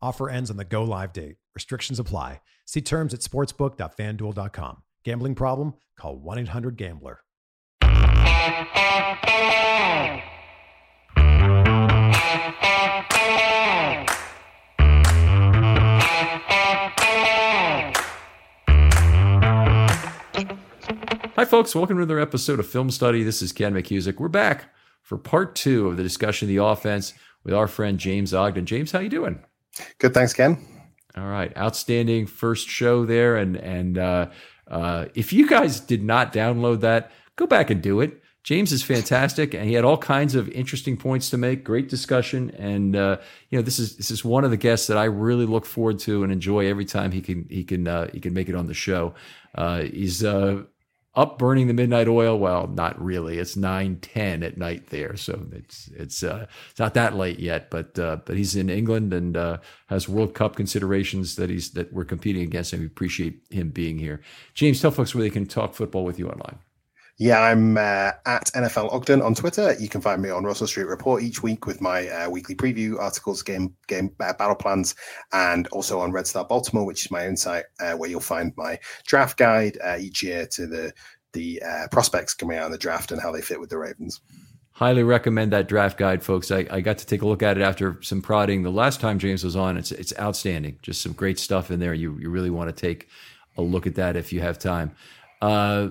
Offer ends on the go live date. Restrictions apply. See terms at sportsbook.fanduel.com. Gambling problem? Call 1 800 Gambler. Hi, folks. Welcome to another episode of Film Study. This is Ken McKusick. We're back for part two of the discussion of the offense with our friend James Ogden. James, how you doing? Good, thanks, Ken. All right, outstanding first show there, and and uh, uh, if you guys did not download that, go back and do it. James is fantastic, and he had all kinds of interesting points to make. Great discussion, and uh, you know this is this is one of the guests that I really look forward to and enjoy every time he can he can uh, he can make it on the show. Uh, he's uh, up burning the midnight oil. Well, not really. It's nine ten at night there, so it's it's uh, it's not that late yet. But uh, but he's in England and uh, has World Cup considerations that he's that we're competing against, and we appreciate him being here. James, tell folks where they can talk football with you online. Yeah, I'm uh, at NFL Ogden on Twitter. You can find me on Russell Street Report each week with my uh, weekly preview articles, game game uh, battle plans, and also on Red Star Baltimore, which is my own site uh, where you'll find my draft guide uh, each year to the the uh, prospects coming out in the draft and how they fit with the Ravens. Highly recommend that draft guide, folks. I, I got to take a look at it after some prodding the last time James was on. It's it's outstanding. Just some great stuff in there. You you really want to take a look at that if you have time. Uh,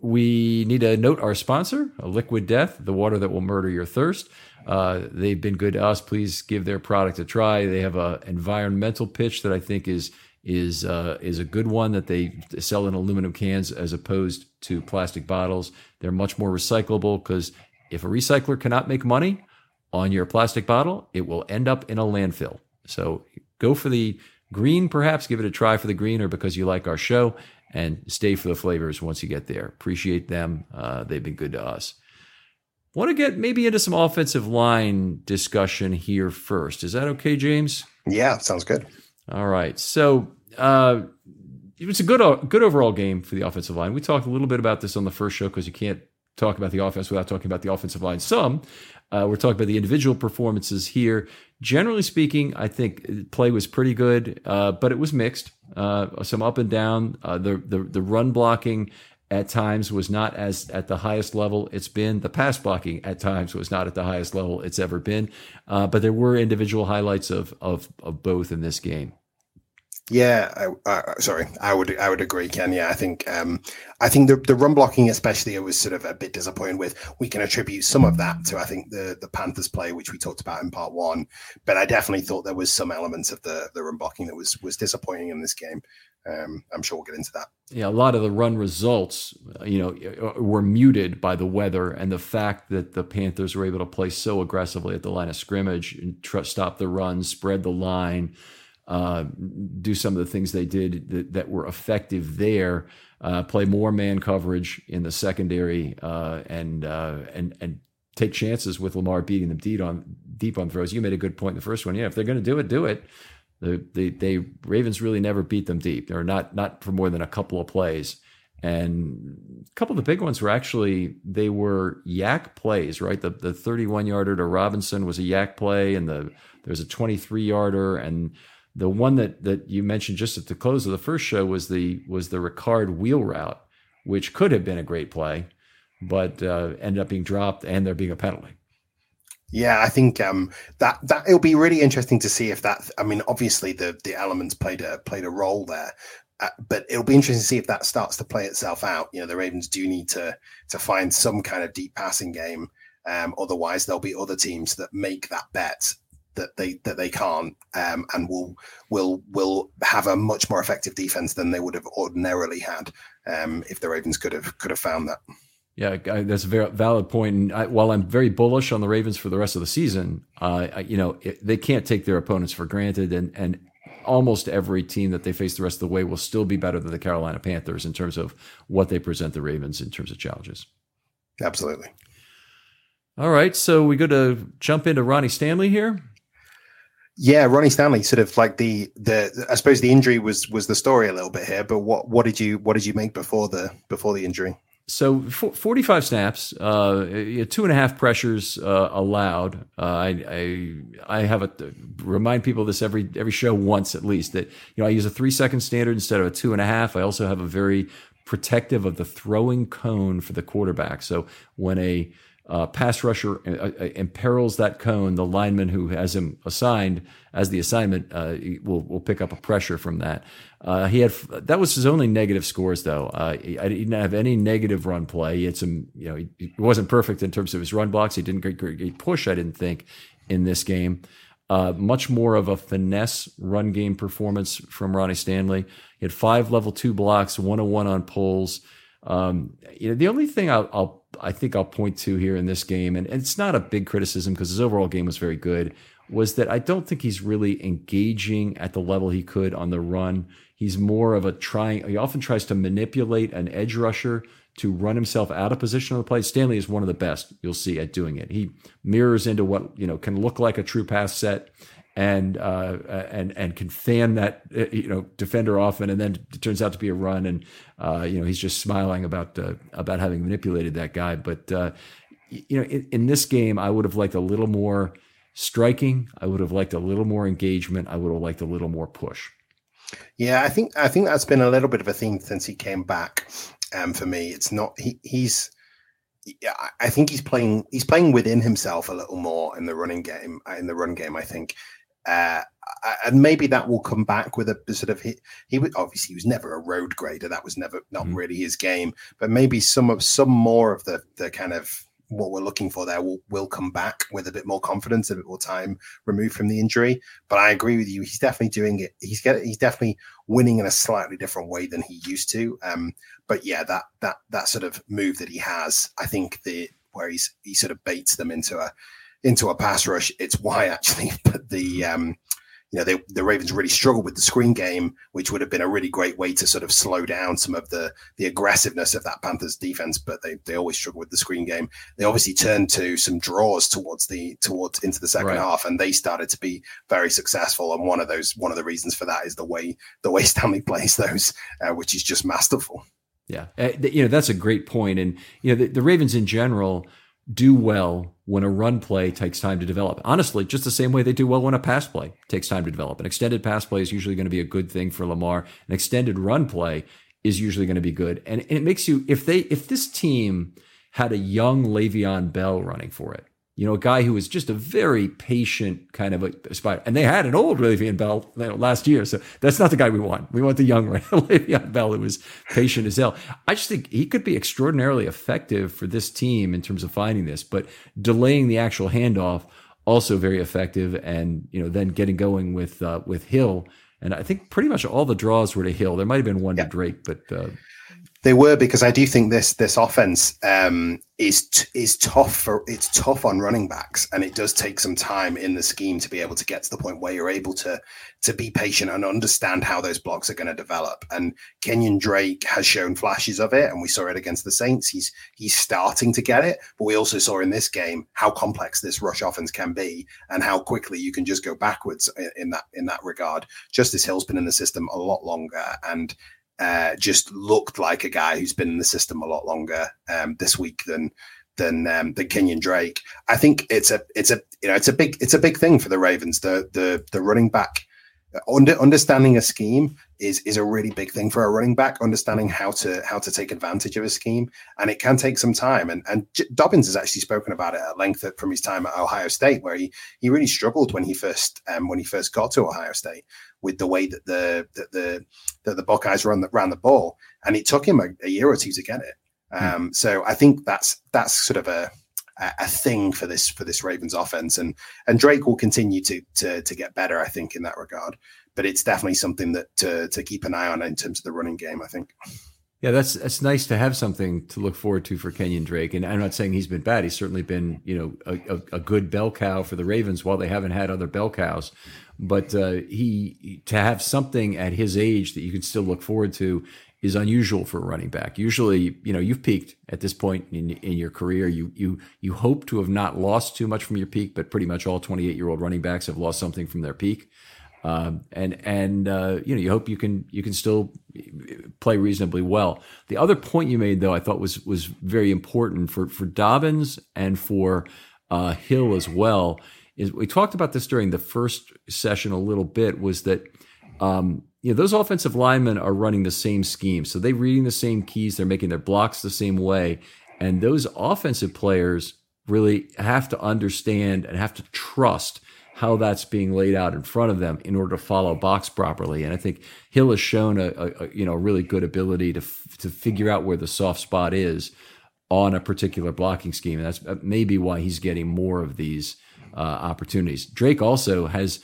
we need to note our sponsor, a Liquid Death, the water that will murder your thirst. Uh, they've been good to us. Please give their product a try. They have an environmental pitch that I think is is uh, is a good one that they sell in aluminum cans as opposed to plastic bottles. They're much more recyclable because if a recycler cannot make money on your plastic bottle, it will end up in a landfill. So go for the green, perhaps give it a try for the green, or because you like our show and stay for the flavors once you get there. Appreciate them. Uh, they've been good to us. Want to get maybe into some offensive line discussion here first. Is that okay, James? Yeah, sounds good. All right. So uh, it was a good good overall game for the offensive line. We talked a little bit about this on the first show because you can't talk about the offense without talking about the offensive line. Some uh, we're talking about the individual performances here. Generally speaking, I think play was pretty good, uh, but it was mixed. Uh, some up and down. Uh, the, the the run blocking at times was not as at the highest level it's been. The pass blocking at times was not at the highest level it's ever been. Uh, but there were individual highlights of of of both in this game. Yeah, I, uh, sorry, I would I would agree, Ken. Yeah, I think um, I think the, the run blocking, especially, I was sort of a bit disappointed with. We can attribute some of that to I think the the Panthers play, which we talked about in part one. But I definitely thought there was some elements of the the run blocking that was was disappointing in this game. Um, I'm sure we'll get into that. Yeah, a lot of the run results, you know, were muted by the weather and the fact that the Panthers were able to play so aggressively at the line of scrimmage and tr- stop the run, spread the line, uh, do some of the things they did that, that were effective there. Uh, play more man coverage in the secondary uh, and uh, and and take chances with Lamar beating them deep on deep on throws. You made a good point in the first one. Yeah, if they're going to do it, do it. The, the they Ravens really never beat them deep. They're not not for more than a couple of plays. And a couple of the big ones were actually they were YAC plays, right? The the 31 yarder to Robinson was a YAC play, and the there was a 23 yarder, and the one that that you mentioned just at the close of the first show was the was the Ricard wheel route, which could have been a great play, but uh, ended up being dropped and there being a penalty. Yeah, I think um, that that it'll be really interesting to see if that. I mean, obviously the the elements played a played a role there, uh, but it'll be interesting to see if that starts to play itself out. You know, the Ravens do need to to find some kind of deep passing game. Um, otherwise, there'll be other teams that make that bet that they that they can't, um, and will will will have a much more effective defense than they would have ordinarily had um, if the Ravens could have could have found that. Yeah, that's a very valid point. And I, while I'm very bullish on the Ravens for the rest of the season, uh, you know it, they can't take their opponents for granted, and and almost every team that they face the rest of the way will still be better than the Carolina Panthers in terms of what they present the Ravens in terms of challenges. Absolutely. All right, so we go to jump into Ronnie Stanley here. Yeah, Ronnie Stanley, sort of like the the. I suppose the injury was was the story a little bit here, but what what did you what did you make before the before the injury? So 45 snaps, uh, two and a half pressures uh, allowed. Uh, I, I, I have a remind people this every every show once at least that you know I use a three second standard instead of a two and a half. I also have a very protective of the throwing cone for the quarterback. So when a uh, pass rusher uh, uh, imperils that cone, the lineman who has him assigned as the assignment uh, will will pick up a pressure from that. Uh, he had that was his only negative scores though. Uh, I didn't have any negative run play. He had some, you know, he, he wasn't perfect in terms of his run blocks. He didn't push. I didn't think in this game. much more of a finesse run game performance from Ronnie Stanley. He had five level two blocks, one on one on pulls. Um, you know, the only thing I'll, I'll I think I'll point to here in this game, and, and it's not a big criticism because his overall game was very good, was that I don't think he's really engaging at the level he could on the run. He's more of a trying, he often tries to manipulate an edge rusher to run himself out of position on the play. Stanley is one of the best you'll see at doing it. He mirrors into what, you know, can look like a true pass set and uh, and and can fan that uh, you know defender often, and then it turns out to be a run, and uh, you know he's just smiling about uh, about having manipulated that guy. But uh, you know, in, in, this game, I would have liked a little more striking. I would have liked a little more engagement. I would have liked a little more push. Yeah, I think I think that's been a little bit of a theme since he came back. Um, for me, it's not he, he's I think he's playing he's playing within himself a little more in the running game. In the run game, I think uh, and maybe that will come back with a sort of he, he was obviously he was never a road grader that was never not mm. really his game but maybe some of some more of the the kind of what we're looking for there will, will come back with a bit more confidence, a bit more time removed from the injury. But I agree with you; he's definitely doing it. He's getting, he's definitely winning in a slightly different way than he used to. Um, but yeah, that that that sort of move that he has, I think the where he's he sort of baits them into a into a pass rush. It's why actually, but the um, you know, they, the Ravens really struggled with the screen game, which would have been a really great way to sort of slow down some of the the aggressiveness of that Panthers defense. But they they always struggle with the screen game. They obviously turned to some draws towards the towards into the second right. half, and they started to be very successful. And one of those one of the reasons for that is the way the way Stanley plays those, uh, which is just masterful. Yeah, uh, you know that's a great point, and you know the, the Ravens in general do well when a run play takes time to develop. Honestly, just the same way they do well when a pass play takes time to develop. An extended pass play is usually going to be a good thing for Lamar. An extended run play is usually going to be good. And, it makes you if they if this team had a young Le'Veon Bell running for it, you know, a guy who was just a very patient kind of a spider. And they had an old Le'Veon Bell you know, last year. So that's not the guy we want. We want the young Le'Veon Bell who was patient as hell. I just think he could be extraordinarily effective for this team in terms of finding this, but delaying the actual handoff also very effective. And, you know, then getting going with, uh, with Hill And I think pretty much all the draws were to Hill. There might have been one yeah. to Drake, but uh, they were because I do think this this offense um, is is tough for it's tough on running backs, and it does take some time in the scheme to be able to get to the point where you're able to to be patient and understand how those blocks are going to develop. And Kenyon Drake has shown flashes of it, and we saw it against the Saints. He's he's starting to get it, but we also saw in this game how complex this rush offense can be, and how quickly you can just go backwards in that in that regard. Justice Hill's been in the system a lot longer, and uh, just looked like a guy who's been in the system a lot longer um, this week than than um, than Kenyon Drake. I think it's a it's a you know it's a big it's a big thing for the Ravens. The the the running back under, understanding a scheme is is a really big thing for a running back. Understanding how to how to take advantage of a scheme, and it can take some time. And and J- Dobbins has actually spoken about it at length from his time at Ohio State, where he he really struggled when he first um, when he first got to Ohio State with the way that the that the that the Buckeyes run the, ran the ball, and it took him a, a year or two to get it. Hmm. Um, so I think that's that's sort of a a thing for this for this Ravens offense, and and Drake will continue to to to get better, I think, in that regard. But it's definitely something that to to keep an eye on in terms of the running game. I think. Yeah, that's that's nice to have something to look forward to for Kenyon Drake. And I'm not saying he's been bad. He's certainly been, you know, a, a, a good bell cow for the Ravens while they haven't had other bell cows. But uh, he to have something at his age that you can still look forward to is unusual for a running back. Usually, you know, you've peaked at this point in, in your career. You you you hope to have not lost too much from your peak, but pretty much all 28 year old running backs have lost something from their peak. Um, and and uh, you know you hope you can you can still play reasonably well. The other point you made though I thought was was very important for for Dobbins and for uh, Hill as well. Is we talked about this during the first session a little bit was that um, you know, those offensive linemen are running the same scheme. So they're reading the same keys, they're making their blocks the same way. And those offensive players really have to understand and have to trust how that's being laid out in front of them in order to follow box properly. And I think Hill has shown a, a, you know really good ability to f- to figure out where the soft spot is on a particular blocking scheme, and that's maybe why he's getting more of these uh, opportunities. Drake also has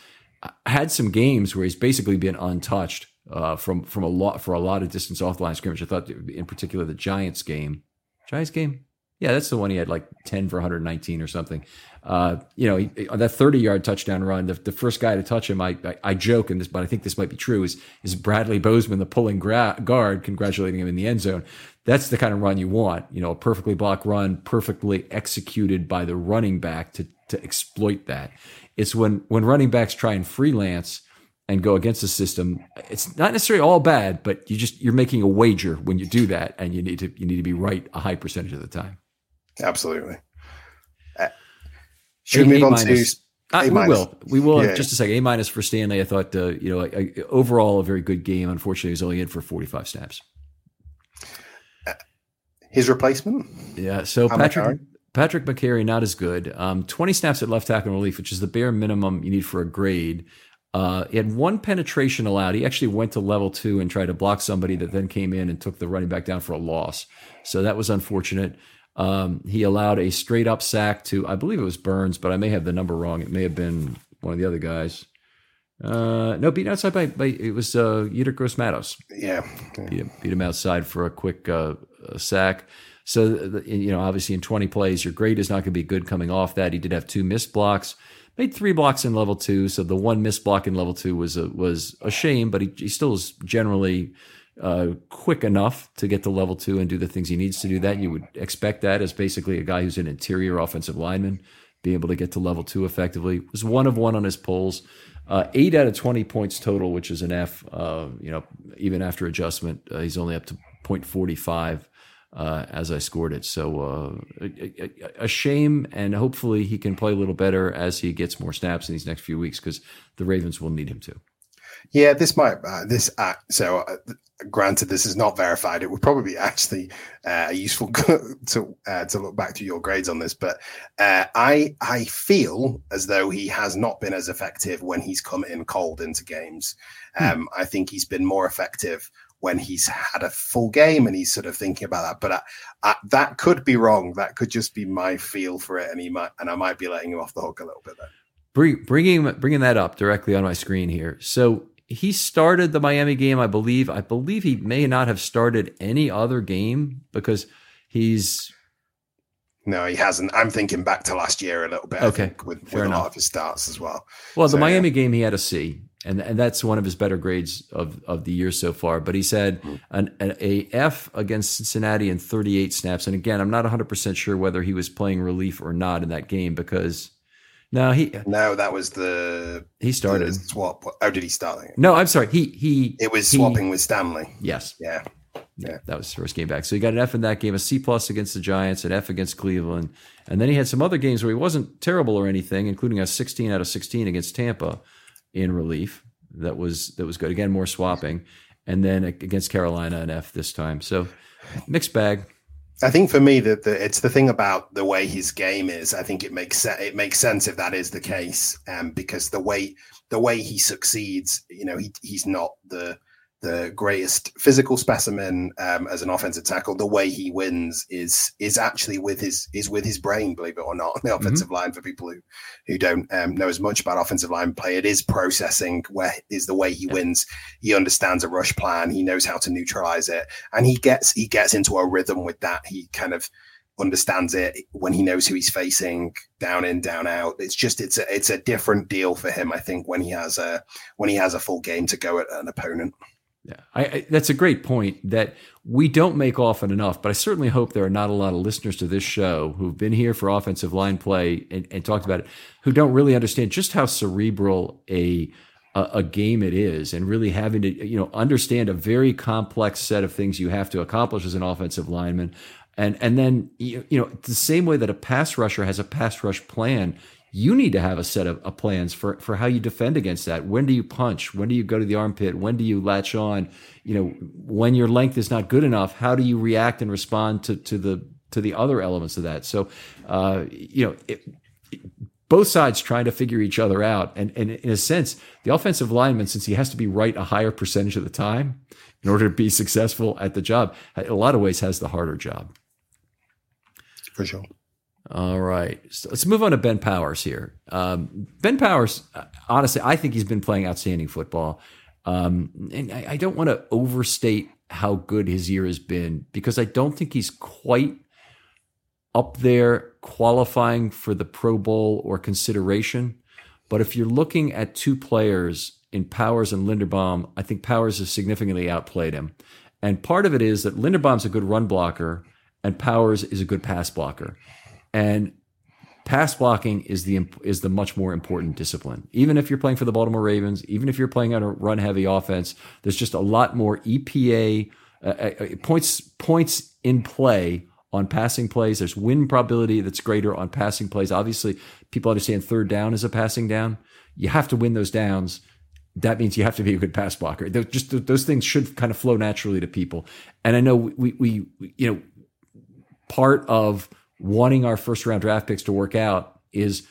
had some games where he's basically been untouched uh, from from a lot for a lot of distance off the line scrimmage. I thought, in particular, the Giants game, Giants game, yeah, that's the one he had like ten for 119 or something. Uh, you know, he, that 30 yard touchdown run, the, the, first guy to touch him, I, I, I joke, in this, but I think this might be true, is is Bradley Bozeman, the pulling gra- guard, congratulating him in the end zone. That's the kind of run you want. You know, a perfectly blocked run, perfectly executed by the running back to to exploit that. It's when when running backs try and freelance and go against the system. It's not necessarily all bad, but you just you're making a wager when you do that, and you need to you need to be right a high percentage of the time. Absolutely. Uh, should we move on to? Uh, we will. We will. Yeah. Just a second. A minus for Stanley. I thought, uh, you know, a, a, overall a very good game. Unfortunately, he was only in for 45 snaps. His replacement? Yeah. So How Patrick Patrick Mekari, not as good. Um, 20 snaps at left tackle relief, which is the bare minimum you need for a grade. Uh, he had one penetration allowed. He actually went to level two and tried to block somebody that then came in and took the running back down for a loss. So that was unfortunate. Um, he allowed a straight up sack to, I believe it was Burns, but I may have the number wrong. It may have been one of the other guys. Uh, no, beaten outside by, by it was uh, Gross Matos. Yeah. Beat him, beat him outside for a quick uh, sack. So, you know, obviously in 20 plays, your grade is not going to be good coming off that. He did have two missed blocks, made three blocks in level two. So the one missed block in level two was a, was a shame, but he, he still is generally uh, quick enough to get to level two and do the things he needs to do that. You would expect that as basically a guy who's an interior offensive lineman, being able to get to level two effectively. Was one of one on his pulls. Uh, eight out of 20 points total, which is an F. Uh, you know, even after adjustment, uh, he's only up to 0.45 uh, as I scored it. So uh, a, a, shame, and hopefully he can play a little better as he gets more snaps in these next few weeks because the Ravens will need him to. Yeah, this might uh, this uh, so. Uh, granted, this is not verified. It would probably be actually uh, useful to uh, to look back to your grades on this, but uh, I I feel as though he has not been as effective when he's come in cold into games. Hmm. Um, I think he's been more effective when he's had a full game and he's sort of thinking about that. But I, I, that could be wrong. That could just be my feel for it, and he might, and I might be letting him off the hook a little bit there. Bring, bringing bringing that up directly on my screen here. So he started the Miami game, I believe. I believe he may not have started any other game because he's. No, he hasn't. I'm thinking back to last year a little bit. Okay, with, with a lot of his starts as well. Well, so, the Miami yeah. game he had a C, and and that's one of his better grades of of the year so far. But he said an, an, a F against Cincinnati in 38 snaps. And again, I'm not 100 percent sure whether he was playing relief or not in that game because no, he no, that was the he started the swap. How did he start? No, I'm sorry. He he it was swapping with Stanley. Yes. Yeah. Yeah. That was his first game back. So he got an F in that game, a C plus against the Giants, an F against Cleveland. And then he had some other games where he wasn't terrible or anything, including a 16 out of 16 against Tampa in relief. That was that was good. Again, more swapping. And then against Carolina, and F this time. So mixed bag. I think for me that it's the thing about the way his game is. I think it makes it makes sense if that is the case, um, because the way the way he succeeds, you know, he he's not the the greatest physical specimen um, as an offensive tackle. The way he wins is is actually with his is with his brain, believe it or not. On the mm-hmm. offensive mm-hmm. line, for people who who don't um, know as much about offensive line play, it is processing. Where is the way he yeah. wins? He understands a rush plan. He knows how to neutralize it, and he gets he gets into a rhythm with that. He kind of understands it when he knows who he's facing down in down out it's just it's a it's a different deal for him i think when he has a when he has a full game to go at an opponent yeah, I, I, that's a great point that we don't make often enough. But I certainly hope there are not a lot of listeners to this show who've been here for offensive line play and, and talked about it, who don't really understand just how cerebral a, a a game it is, and really having to you know understand a very complex set of things you have to accomplish as an offensive lineman. And and then you, you know the same way that a pass rusher has a pass rush plan, you need to have a set of, plans for, for how you defend against that. When do you punch? When do you go to the armpit? When do you latch on? You know, when your length is not good enough, how do you react and respond to, to the to the other elements of that? So, uh, you know, it, it, both sides trying to figure each other out. And, and in a sense, the offensive lineman, since he has to be right a higher percentage of the time in order to be successful at the job, in a lot of ways has the harder job. For sure. All right. So let's move on to Ben Powers here. Um, ben Powers, uh, honestly, I think he's been playing outstanding football. Um, and I, I don't want to overstate how good his year has been because I don't think he's quite up there qualifying for the Pro Bowl or consideration. But if you're looking at two players in Powers and Linderbaum, I think Powers has significantly outplayed him. And part of it is that Linderbaum's a good run blocker and Powers is a good pass blocker. And pass blocking is the is the much more important discipline. Even if you're playing for the Baltimore Ravens, even if you're playing on a run heavy offense, there's just a lot more EPA uh, uh, uh, points points in play on passing plays. There's win probability that's greater on passing plays. Obviously, people understand third down is a passing down. You have to win those downs. That means you have to be a good pass blocker. They're just those things should kind of flow naturally to people. And I know we, we, we you know part of wanting our first round draft picks to work out is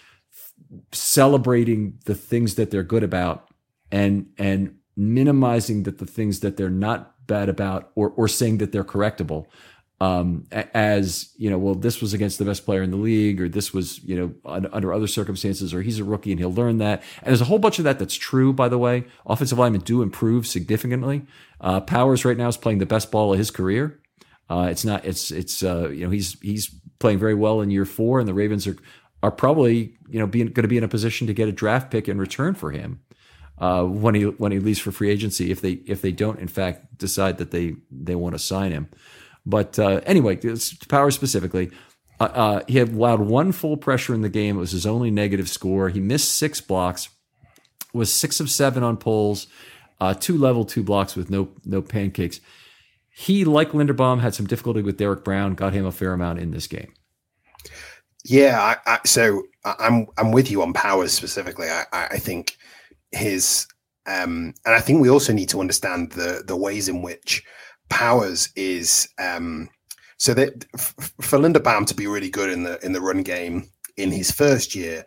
celebrating the things that they're good about and and minimizing that the things that they're not bad about or or saying that they're correctable. Um, as you know well this was against the best player in the league or this was you know under other circumstances or he's a rookie and he'll learn that. And there's a whole bunch of that that's true by the way. Offensive linemen do improve significantly. Uh, powers right now is playing the best ball of his career uh, it's not it's it's uh, you know he's he's playing very well in year four, and the Ravens are are probably you know being going to be in a position to get a draft pick in return for him uh, when he when he leaves for free agency if they if they don't in fact decide that they they want to sign him. But uh, anyway, Power specifically, uh, uh, he had allowed one full pressure in the game. It was his only negative score. He missed six blocks, was six of seven on pulls, two level two blocks with no no pancakes. He, like Linderbaum, had some difficulty with Derrick Brown, got him a fair amount in this game. Yeah, I, I, so I'm I'm with you on Powers specifically. I, I think his um, and I think we also need to understand the the ways in which Powers is um, so that for Linderbaum to be really good in the in the run game in his first year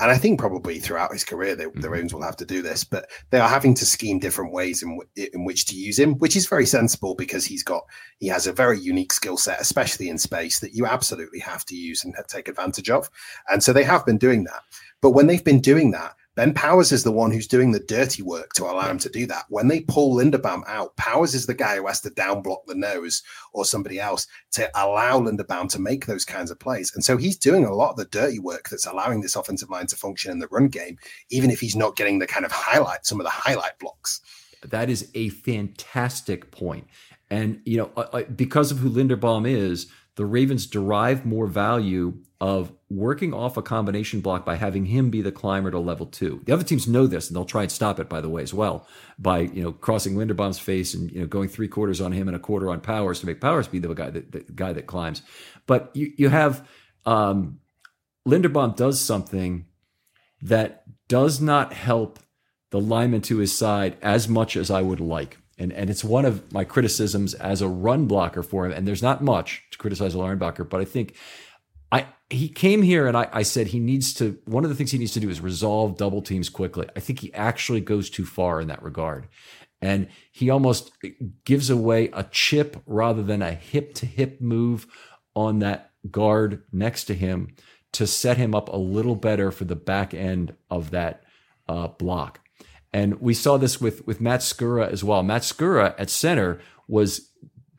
and I think probably throughout his career, they, mm-hmm. the Ravens will have to do this, but they are having to scheme different ways in, w- in which to use him, which is very sensible because he's got he has a very unique skill set, especially in space, that you absolutely have to use and take advantage of. And so they have been doing that. But when they've been doing that, Ben Powers is the one who's doing the dirty work to allow him to do that. When they pull Linderbaum out, Powers is the guy who has to down block the nose or somebody else to allow Linderbaum to make those kinds of plays. And so he's doing a lot of the dirty work that's allowing this offensive line to function in the run game, even if he's not getting the kind of highlight, some of the highlight blocks. That is a fantastic point. And, you know, uh, uh, because of who Linderbaum is, the Ravens derive more value of working off a combination block by having him be the climber to level two. The other teams know this, and they'll try and stop it, by the way, as well, by you know crossing Linderbaum's face and you know going three quarters on him and a quarter on Powers to make Powers be the guy that the guy that climbs. But you you have um, Linderbaum does something that does not help the lineman to his side as much as I would like. And, and it's one of my criticisms as a run blocker for him. And there's not much to criticize a linebacker, but I think I he came here and I, I said he needs to one of the things he needs to do is resolve double teams quickly. I think he actually goes too far in that regard. And he almost gives away a chip rather than a hip to hip move on that guard next to him to set him up a little better for the back end of that uh, block. And we saw this with with Matt Skura as well. Matt Skura at center was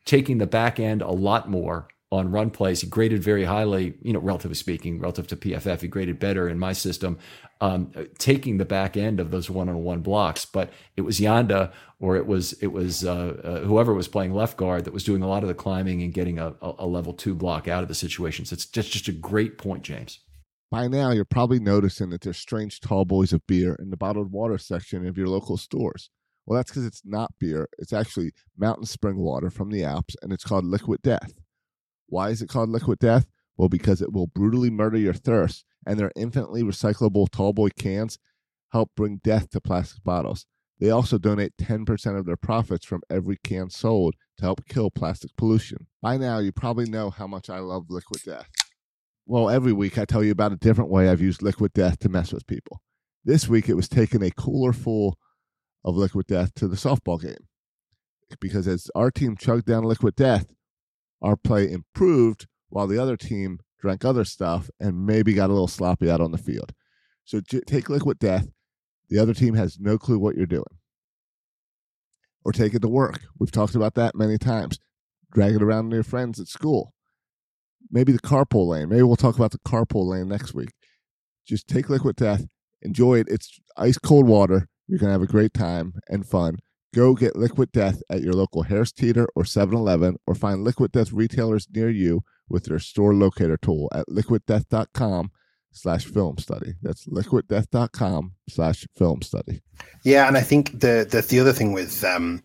taking the back end a lot more on run plays. He graded very highly, you know, relatively speaking, relative to PFF. He graded better in my system, um, taking the back end of those one-on-one blocks. But it was Yanda or it was it was uh, uh, whoever was playing left guard that was doing a lot of the climbing and getting a, a level two block out of the situations. It's just just a great point, James. By now, you're probably noticing that there's strange tall boys of beer in the bottled water section of your local stores. Well, that's because it's not beer. It's actually mountain spring water from the Alps, and it's called Liquid Death. Why is it called liquid death? Well, because it will brutally murder your thirst, and their infinitely recyclable tallboy cans help bring death to plastic bottles. They also donate 10% of their profits from every can sold to help kill plastic pollution. By now, you probably know how much I love Liquid Death. Well, every week I tell you about a different way I've used Liquid Death to mess with people. This week it was taking a cooler full of Liquid Death to the softball game. Because as our team chugged down Liquid Death, our play improved while the other team drank other stuff and maybe got a little sloppy out on the field. So take liquid death. The other team has no clue what you're doing. Or take it to work. We've talked about that many times. Drag it around to your friends at school. Maybe the carpool lane. Maybe we'll talk about the carpool lane next week. Just take liquid death, enjoy it. It's ice cold water. You're going to have a great time and fun. Go get Liquid Death at your local Harris Teeter or 7 Eleven, or find Liquid Death retailers near you with their store locator tool at liquiddeath.com slash film study. That's liquiddeath.com slash film study. Yeah, and I think the, the the other thing with um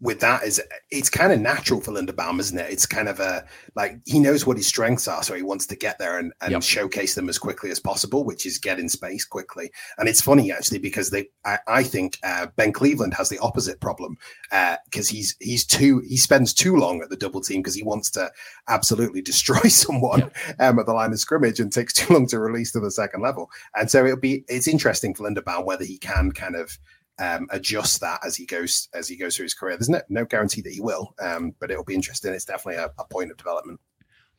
with that is it's kind of natural for Linderbaum, isn't it? It's kind of a like he knows what his strengths are, so he wants to get there and, and yep. showcase them as quickly as possible, which is get in space quickly. And it's funny actually because they, I, I think uh, Ben Cleveland has the opposite problem because uh, he's he's too he spends too long at the double team because he wants to absolutely destroy someone um, at the line of scrimmage and takes too long to release to the second level. And so it'll be it's interesting for Linderbaum whether he can kind of um, adjust that as he goes as he goes through his career. There's no, no guarantee that he will, um, but it'll be interesting. It's definitely a, a, point of development.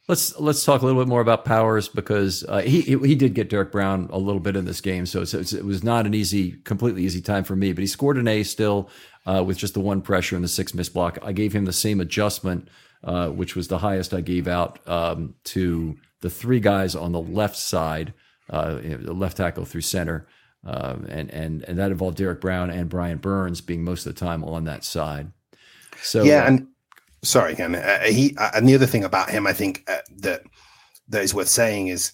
Let's let's talk a little bit more about Powers because uh, he he did get Derrick Brown a little bit in this game, so it's, it was not an easy, completely easy time for me. But he scored an A still uh, with just the one pressure and the six missed block. I gave him the same adjustment, uh, which was the highest I gave out um, to the three guys on the left side, uh, left tackle through center. Um, and and and that involved Derrick Brown and Brian Burns being most of the time on that side. So yeah, uh, and sorry, Ken. Uh, he uh, and the other thing about him, I think uh, that that is worth saying is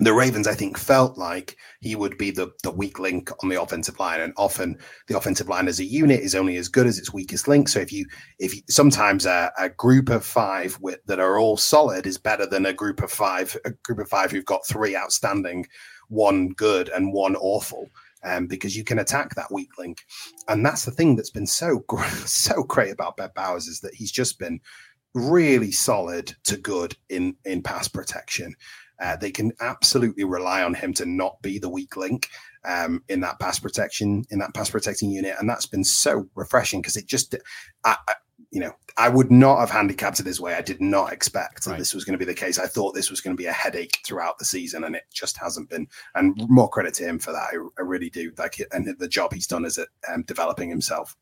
the Ravens, I think, felt like he would be the the weak link on the offensive line, and often the offensive line as a unit is only as good as its weakest link. So if you if you, sometimes a, a, group of five with, that are all solid is better than a group of five a group of five who've got three outstanding one good and one awful. Um, because you can attack that weak link, and that's the thing that's been so so great about Ben Powers is that he's just been really solid to good in in pass protection. Uh, they can absolutely rely on him to not be the weak link um, in that pass protection in that pass protecting unit, and that's been so refreshing because it just I, you know, I would not have handicapped it this way. I did not expect that Right. this was going to be the case. I thought this was going to be a headache throughout the season, and it just hasn't been. And more credit to him for that. I, I really do. Like, it, and the job he's done is at um, developing himself.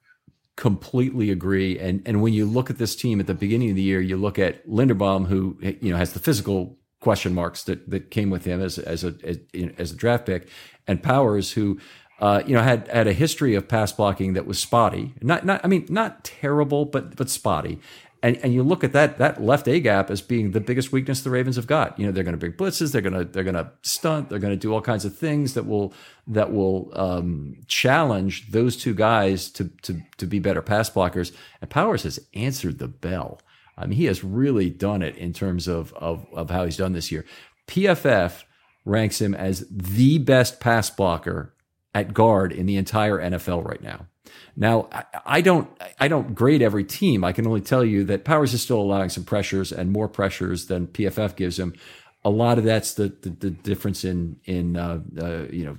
completely agree. And and when you look at this team at the beginning of the year, you look at Linderbaum, who you know has the physical question marks that that came with him as as a as, as a draft pick, and Powers, who uh, you know had had a history of pass blocking that was spotty. Not not I mean not terrible, but but spotty. And, and you look at that that left A gap as being the biggest weakness the Ravens have got. You know they're going to bring blitzes, they're going to they're going to stunt, they're going to do all kinds of things that will that will um, challenge those two guys to to to be better pass blockers. And Powers has answered the bell. I mean, he has really done it in terms of of of how he's done this year. PFF ranks him as the best pass blocker at guard in the entire NFL right now. Now, I- don't, I don't grade every team. I can only tell you that Powers is still allowing some pressures and more pressures than PFF gives him. A lot of that's the the, the difference in in uh, uh, you know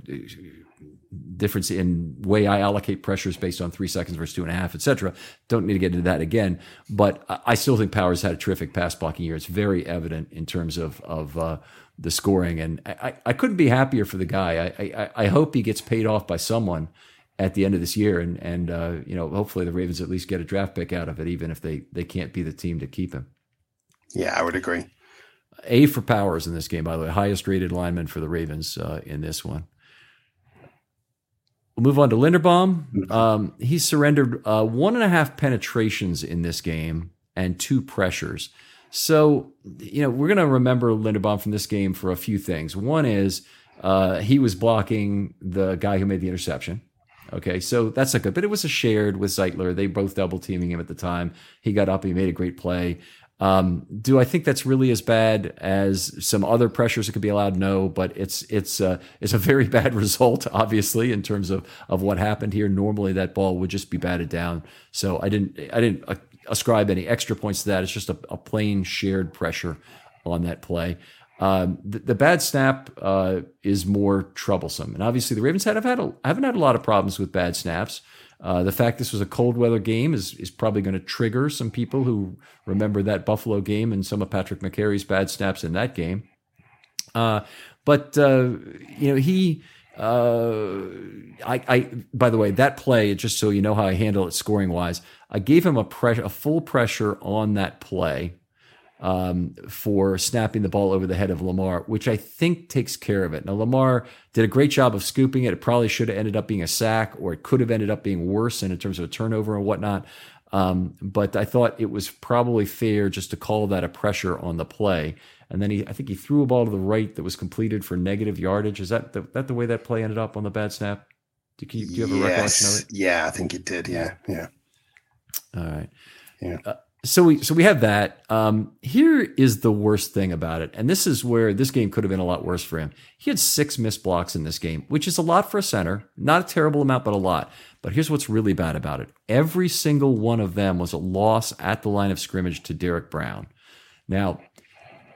difference in way I allocate pressures based on three seconds versus two and a half, etc. Don't need to get into that again. But I I still think Powers had a terrific pass blocking year. It's very evident in terms of of uh, the scoring, and I, I couldn't be happier for the guy. I, I I hope he gets paid off by someone at the end of this year, and and uh, you know hopefully the Ravens at least get a draft pick out of it, even if they they can't be the team to keep him. Yeah, I would agree. A for Powers in this game, by the way, highest rated lineman for the Ravens uh, in this one. We'll move on to Linderbaum. Um, he surrendered uh, one and a half penetrations in this game and two pressures. So, you know, we're going to remember Linderbaum from this game for a few things. One is uh, he was blocking the guy who made the interception. Okay, so that's not good. But it was a shared with Zeitler. They both double teaming him at the time. He got up, he made a great play. Um, do I think that's really as bad as some other pressures that could be allowed? No, but it's it's uh, it's a very bad result, obviously, in terms of of what happened here. Normally, that ball would just be batted down. So I didn't I didn't uh, ascribe any extra points to that. It's just a, a plain shared pressure on that play. Um, the, the bad snap uh, is more troublesome, and obviously the Ravens had have had a, haven't had a lot of problems with bad snaps. Uh, the fact this was a cold weather game is is probably going to trigger some people who remember that Buffalo game and some of Patrick Mekari's bad snaps in that game. Uh, but uh, you know he. Uh, I, I, by the way, that play, just so you know how I handle it scoring wise, I gave him a pressure, a full pressure on that play um, for snapping the ball over the head of Lamar, which I think takes care of it. Now, Lamar did a great job of scooping it. It probably should have ended up being a sack, or it could have ended up being worse in terms of a turnover and whatnot. Um, but I thought it was probably fair just to call that a pressure on the play. And then he, I think he threw a ball to the right that was completed for negative yardage. Is that the, that the way that play ended up on the bad snap? Do you, do you have a recollection of it? Yeah, I think it did. Yeah, yeah. All right. Yeah. Uh, so we so we have that. Um, here is the worst thing about it, and this is where this game could have been a lot worse for him. He had six missed blocks in this game, which is a lot for a center. Not a terrible amount, but a lot. But here's what's really bad about it: every single one of them was a loss at the line of scrimmage to Derrick Brown. Now,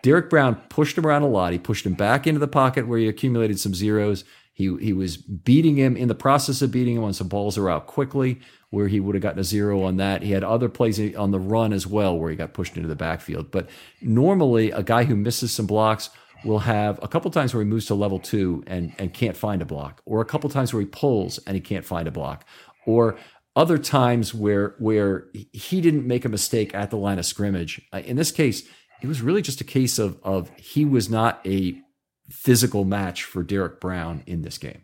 Derrick Brown pushed him around a lot. He pushed him back into the pocket where he accumulated some zeros. He he was beating him in the process of beating him on some balls were out quickly, where he would have gotten a zero on that. He had other plays on the run as well where he got pushed into the backfield. But normally, a guy who misses some blocks will have a couple times where he moves to level two and and can't find a block, or a couple times where he pulls and he can't find a block, or other times where where he didn't make a mistake at the line of scrimmage. Uh, in this case, it was really just a case of of he was not a physical match for Derrick Brown in this game.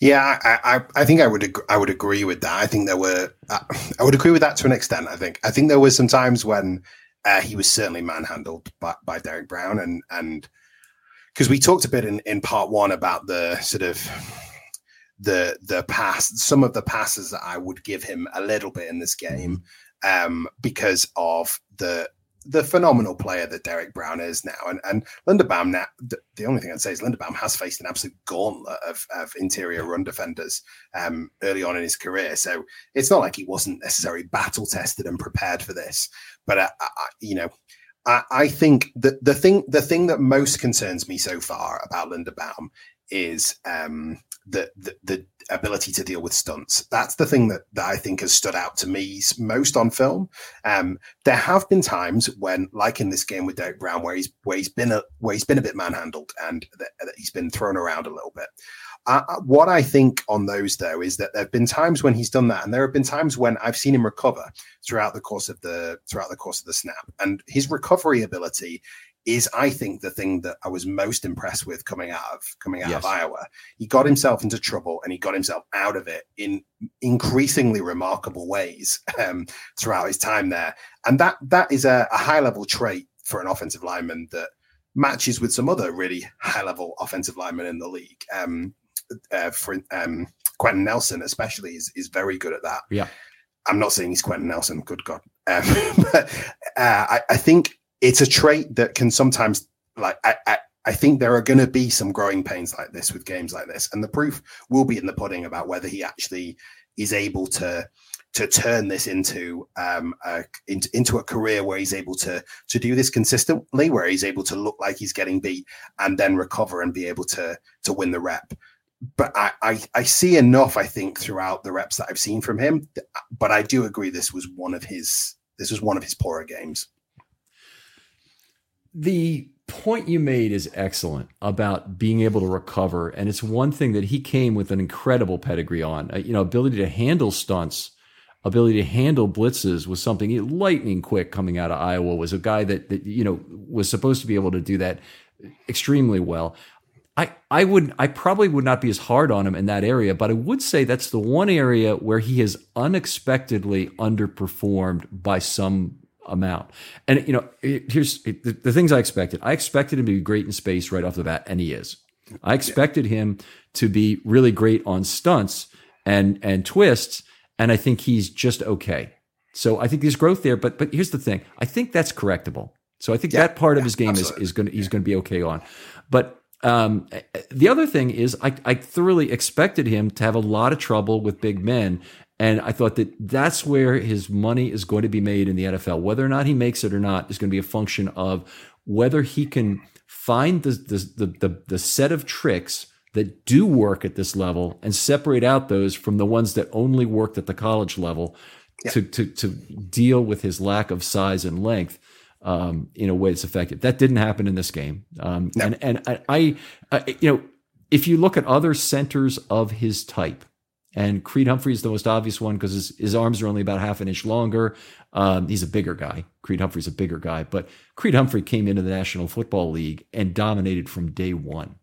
Yeah, I, I, I think I would ag- I would agree with that. I think there were uh, I would agree with that to an extent. I think I think there were some times when uh, he was certainly manhandled by, by Derrick Brown, and and because we talked a bit in, in part one about the sort of the the pass, some of the passes that I would give him a little bit in this game, um, because of the the phenomenal player that Derrick Brown is now. And and Linderbaum now the, only thing I'd say is Linderbaum has faced an absolute gauntlet of, of interior run defenders um, early on in his career. So it's not like he wasn't necessarily battle tested and prepared for this. But uh, I, you know, I, I think that the thing the thing that most concerns me so far about Linderbaum is um, the, the the ability to deal with stunts. That's the thing that, that I think has stood out to me most on film. Um, there have been times when, like in this game with Derrick Brown, where he's where he's been a where he's been a bit manhandled and that, that he's been thrown around a little bit. Uh, what I think on those though is that there have been times when he's done that, and there have been times when I've seen him recover throughout the course of the throughout the course of the snap, and his recovery ability is I think the thing that I was most impressed with coming out of coming out yes. of Iowa. He got himself into trouble and he got himself out of it in increasingly remarkable ways um, throughout his time there, and that that is a, a high level trait for an offensive lineman that matches with some other really high level offensive linemen in the league. Um, uh, for um, Quenton Nelson, especially, is is very good at that. Yeah. I'm not saying he's Quenton Nelson, good God. Um, but uh, I, I, think it's a trait that can sometimes like I, I, I think there are going to be some growing pains like this with games like this, and the proof will be in the pudding about whether he actually is able to to turn this into um a, into, into a career where he's able to to do this consistently, where he's able to look like he's getting beat and then recover and be able to to win the rep. But I, I, I see enough, I think, throughout the reps that I've seen from him. But I do agree this was one of his this was one of his poorer games the point you made is excellent about being able to recover and it's one thing that he came with an incredible pedigree on uh, you know ability to handle stunts ability to handle blitzes was something lightning quick coming out of iowa was a guy that, that you know was supposed to be able to do that extremely well. I, I would I probably would not be as hard on him in that area, but I would say that's the one area where he has unexpectedly underperformed by some amount. And you know, here's the, the, things I expected. I expected him to be great in space right off the bat, and he is. I expected him to be really great on stunts and and twists, and I think he's just okay. So I think there's growth there, but but here's the thing. I think that's correctable. So I think yeah, that part yeah, of his game absolutely. is is going he's going to be okay on. But um, the other thing is, I, I thoroughly expected him to have a lot of trouble with big men, and I thought that that's where his money is going to be made in the NFL. Whether or not he makes it or not is going to be a function of whether he can find the, the, the, the, set of tricks that do work at this level and separate out those from the ones that only worked at the college level yeah. to, to, to deal with his lack of size and length. Um, in a way that's effective. That didn't happen in this game. Um, no. And and I, I, I, you know, if you look at other centers of his type, and Creed Humphrey is the most obvious one because his, his arms are only about half an inch longer. Um, he's a bigger guy. Creed Humphrey's a bigger guy, but Creed Humphrey came into the National Football League and dominated from day one.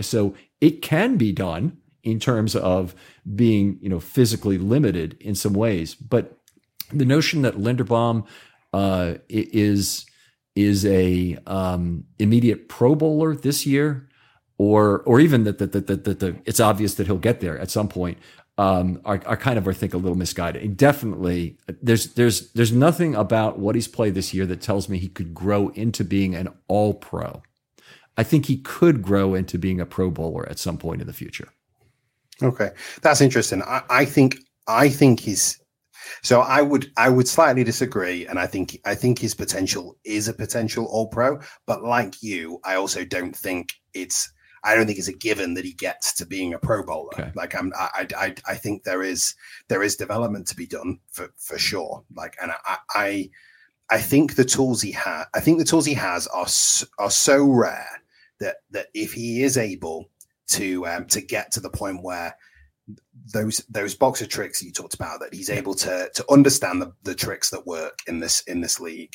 So it can be done in terms of being, you know, physically limited in some ways. But the notion that Linderbaum uh, is is a um, immediate Pro Bowler this year or or even that that that that, it's obvious that he'll get there at some point um, are, are kind of I think a little misguided. definitely, there's there's there's nothing about what he's played this year that tells me he could grow into being an All Pro. I think he could grow into being a Pro Bowler at some point in the future. Okay, that's interesting. I, I think I think he's so I would I would slightly disagree, and I think I think his potential is a potential All Pro. But like you, I also don't think it's I don't think it's a given that he gets to being a Pro Bowler. Okay. Like I'm, I, I, I think there is there is development to be done for for sure. Like, and I, I, I think the tools he has, I think the tools he has are are so rare that that if he is able to um, to get to the point where those those boxer tricks you talked about that he's able to to understand the, the tricks that work in this in this league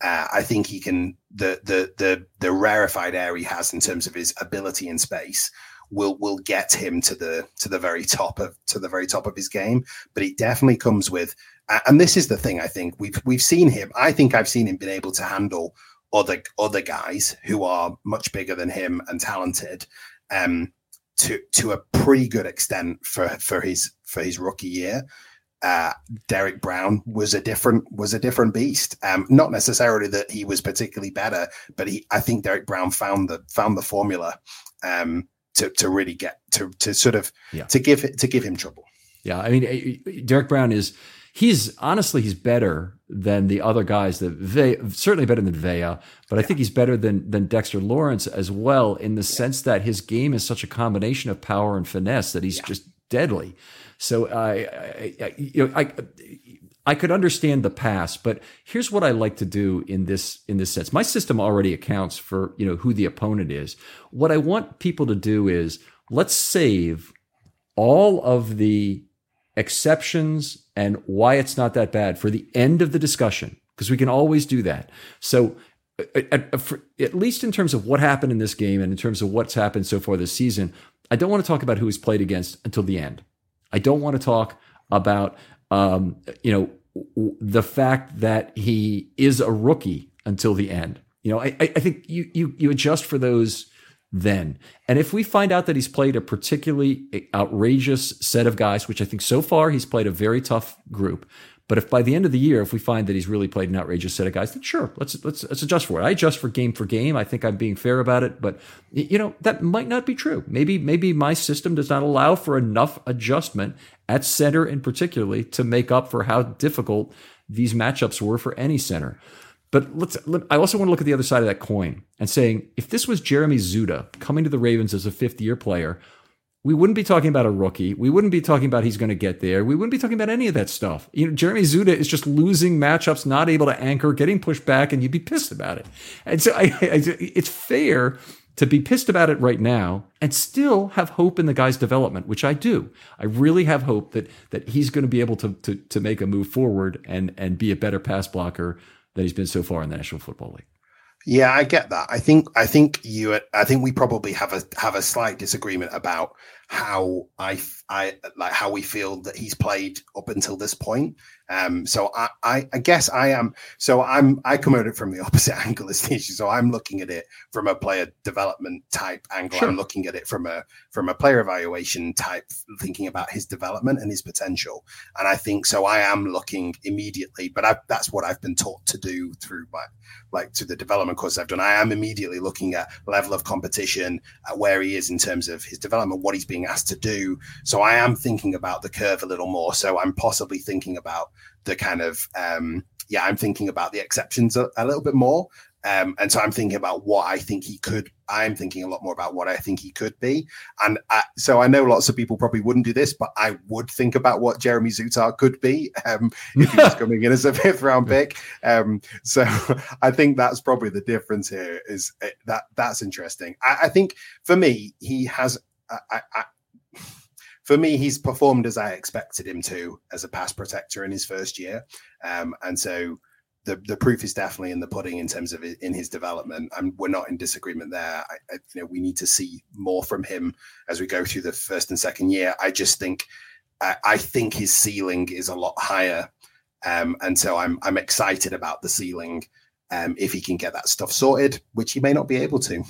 uh, I think he can the the the the rarefied air he has in terms of his ability in space will will get him to the to the very top of to the very top of his game. But it definitely comes with, and this is the thing. I think we've we've seen him. I think I've seen him been able to handle other other guys who are much bigger than him and talented. Um, to to a pretty good extent for for his for his rookie year uh, Derrick Brown was a different was a different beast. Um, not necessarily that he was particularly better, but he I think Derrick Brown found the found the formula um, to to really get to to sort of yeah. to give to give him trouble. Yeah, I mean Derrick Brown is he's honestly he's better than the other guys that Ve, certainly better than Vea, but I think he's better than than Dexter Lawrence as well in the sense that his game is such a combination of power and finesse that he's just deadly. So I, I, I you know I I could understand the past, but here's what I like to do in this in this sense. My system already accounts for you know who the opponent is. What I want people to do is let's save all of the exceptions and why it's not that bad for the end of the discussion because we can always do that. So at, at, least in terms of what happened in this game and in terms of what's happened so far this season, I don't want to talk about who he's played against until the end. I don't want to talk about um, you know the fact that he is a rookie until the end. You know, I, I think you, you, you adjust for those then. And if we find out that he's played a particularly outrageous set of guys, which I think so far he's played a very tough group, but if by the end of the year, if we find that he's really played an outrageous set of guys, then sure, let's let's let's adjust for it. I adjust for game for game. I think I'm being fair about it, but you know that might not be true. Maybe maybe my system does not allow for enough adjustment at center, in particularly, to make up for how difficult these matchups were for any center. But let's. Let, I also want to look at the other side of that coin and saying if this was Jeremy Zuttah coming to the Ravens as a fifth year player, we wouldn't be talking about a rookie. We wouldn't be talking about he's going to get there. We wouldn't be talking about any of that stuff. You know, Jeremy Zuttah is just losing matchups, not able to anchor, getting pushed back, and you'd be pissed about it. And so I, I, it's fair to be pissed about it right now and still have hope in the guy's development, which I do. I really have hope that that he's going to be able to to, to make a move forward and and be a better pass blocker than he's been so far in the National Football League. Yeah, I get that. I think I think you I think we probably have a have a slight disagreement about how I I like how we feel that he's played up until this point. Um, so I, I, I guess I am. So I'm I come at it from the opposite angle as Tisha. So I'm looking at it from a player development type angle. Sure. I'm looking at it from a from a player evaluation type, thinking about his development and his potential. And I think so. I am looking immediately, but I, that's what I've been taught to do through my like to the development course I've done. I am immediately looking at level of competition, at where he is in terms of his development, what he's being asked to do. So I am thinking about the curve a little more. So I'm possibly thinking about the kind of um, yeah, I'm thinking about the exceptions a, a little bit more. Um, and so I'm thinking about what I think he could. I'm thinking a lot more about what I think he could be. And I, so I know lots of people probably wouldn't do this, but I would think about what Jeremy Zuttah could be um, if he was coming in as a fifth round pick. Um, so I think that's probably the difference here. Is uh, that that's interesting. I, I think for me, he has. I, I, for me, he's performed as I expected him to as a pass protector in his first year, um, and so the the proof is definitely in the pudding in terms of in his development, and we're not in disagreement there. I, I, you know, we need to see more from him as we go through the first and second year. I just think, I, I think his ceiling is a lot higher, um, and so I'm I'm excited about the ceiling um, if he can get that stuff sorted, which he may not be able to.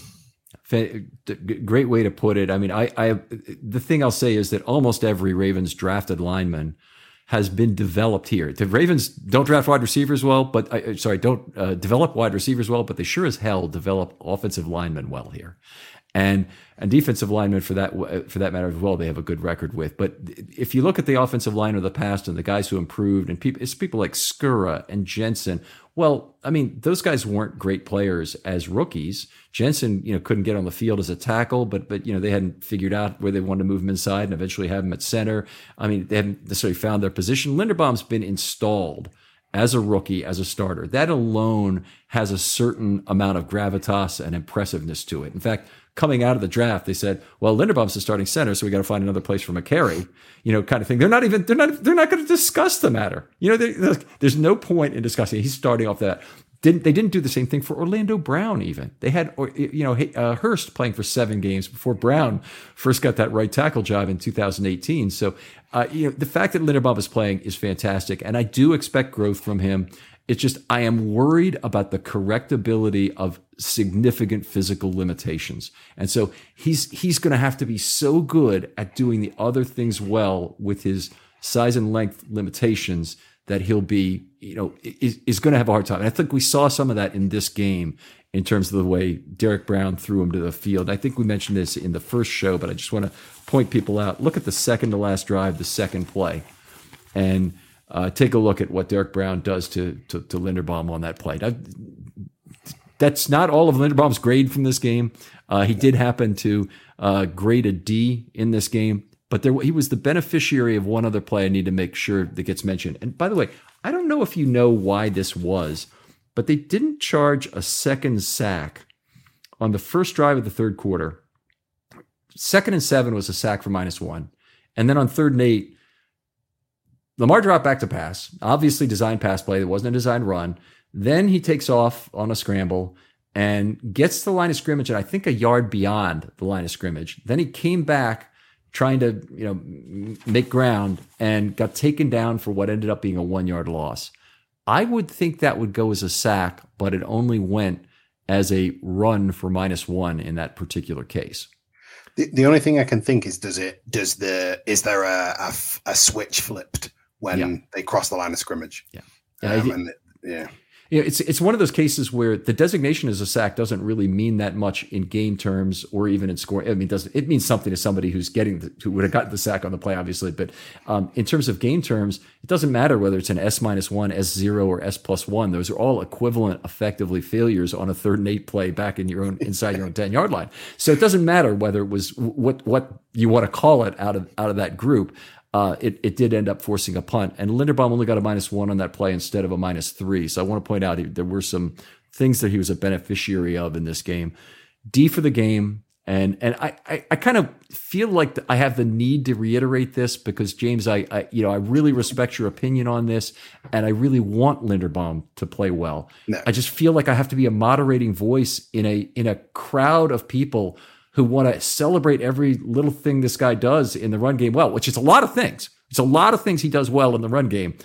Great way to put it. I mean, I, I, the thing I'll say is that almost every Ravens drafted lineman has been developed here. The Ravens don't draft wide receivers well, but uh, sorry, don't uh, develop wide receivers well, but they sure as hell develop offensive linemen well here, and and defensive linemen for that for that matter as well. They have a good record with. But if you look at the offensive line of the past and the guys who improved, and people, it's people like Skura and Jensen well, I mean, those guys weren't great players as rookies. Jensen, you know, couldn't get on the field as a tackle, but but you know they hadn't figured out where they wanted to move him inside and eventually have him at center. I mean, they haven't necessarily found their position. Linderbaum's been installed as a rookie, as a starter. That alone has a certain amount of gravitas and impressiveness to it. In fact, coming out of the draft, they said, "Well, Linderbaum's the starting center, so we got to find another place for Mekari," you know, kind of thing. They're not even they're not they're not going to discuss the matter. You know, there's no point in discussing. It. He's starting off that. Didn't they didn't do the same thing for Orlando Brown? Even they had you know uh, Hurst playing for seven games before Brown first got that right tackle job in 2018. So uh, you know the fact that Linderbaum is playing is fantastic, and I do expect growth from him. It's just I am worried about the correctability of significant physical limitations. And so he's he's going to have to be so good at doing the other things well with his size and length limitations that he'll be, you know, is, is going to have a hard time. And I think we saw some of that in this game in terms of the way Derrick Brown threw him to the field. I think we mentioned this in the first show, but I just want to point people out. Look at the second to last drive, the second play. And uh, take a look at what Derrick Brown does to to, to Linderbaum on that play. Now, that's not all of Linderbaum's grade from this game. Uh, he did happen to uh, grade a D in this game, but there he was the beneficiary of one other play I need to make sure that gets mentioned. And by the way, I don't know if you know why this was, but they didn't charge a second sack on the first drive of the third quarter. Second and seven was a sack for minus one. And then on third and eight, Lamar dropped back to pass, obviously designed pass play. It wasn't a designed run. Then he takes off on a scramble and gets to the line of scrimmage, and I think a yard beyond the line of scrimmage. Then he came back trying to, you know, make ground and got taken down for what ended up being a one yard loss. I would think that would go as a sack, but it only went as a run for minus one in that particular case. The, the only thing I can think is does it does the is there a a, a switch flipped when yeah. they cross the line of scrimmage? Yeah, um, and, yeah you know, it's it's one of those cases where the designation as a sack doesn't really mean that much in game terms or even in score. I mean, it doesn't it means something to somebody who's getting the, who would have gotten the sack on the play, obviously. But um, in terms of game terms, it doesn't matter whether it's an S minus one, S zero, or S plus one. Those are all equivalent, effectively failures on a third and eight play back in your own inside your own ten yard line. So it doesn't matter whether it was what what you want to call it out of out of that group uh, it, it did end up forcing a punt. And Linderbaum only got a minus one on that play instead of a minus three. So I want to point out there were some things that he was a beneficiary of in this game. D for the game. And and I, I, I kind of feel like I have the need to reiterate this because James, I, I you know I really respect your opinion on this, and I really want Linderbaum to play well. No. I just feel like I have to be a moderating voice in a in a crowd of people who want to celebrate every little thing this guy does in the run game well, which is a lot of things. It's a lot of things he does well in the run game.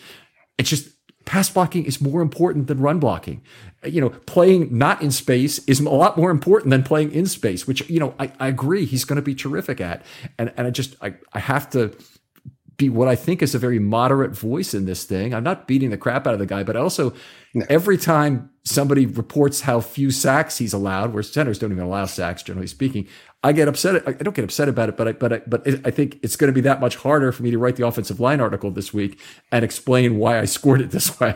It's just pass blocking is more important than run blocking. Uh, you know, playing not in space is a lot more important than playing in space, which, you know, I, I agree he's going to be terrific at. And, and I just, I, I have to be what I think is a very moderate voice in this thing. I'm not beating the crap out of the guy, but also no. every time somebody reports how few sacks he's allowed, where centers don't even allow sacks, generally speaking, I get upset. I don't get upset about it, but I, but I, but I think it's going to be that much harder for me to write the offensive line article this week and explain why I scored it this way.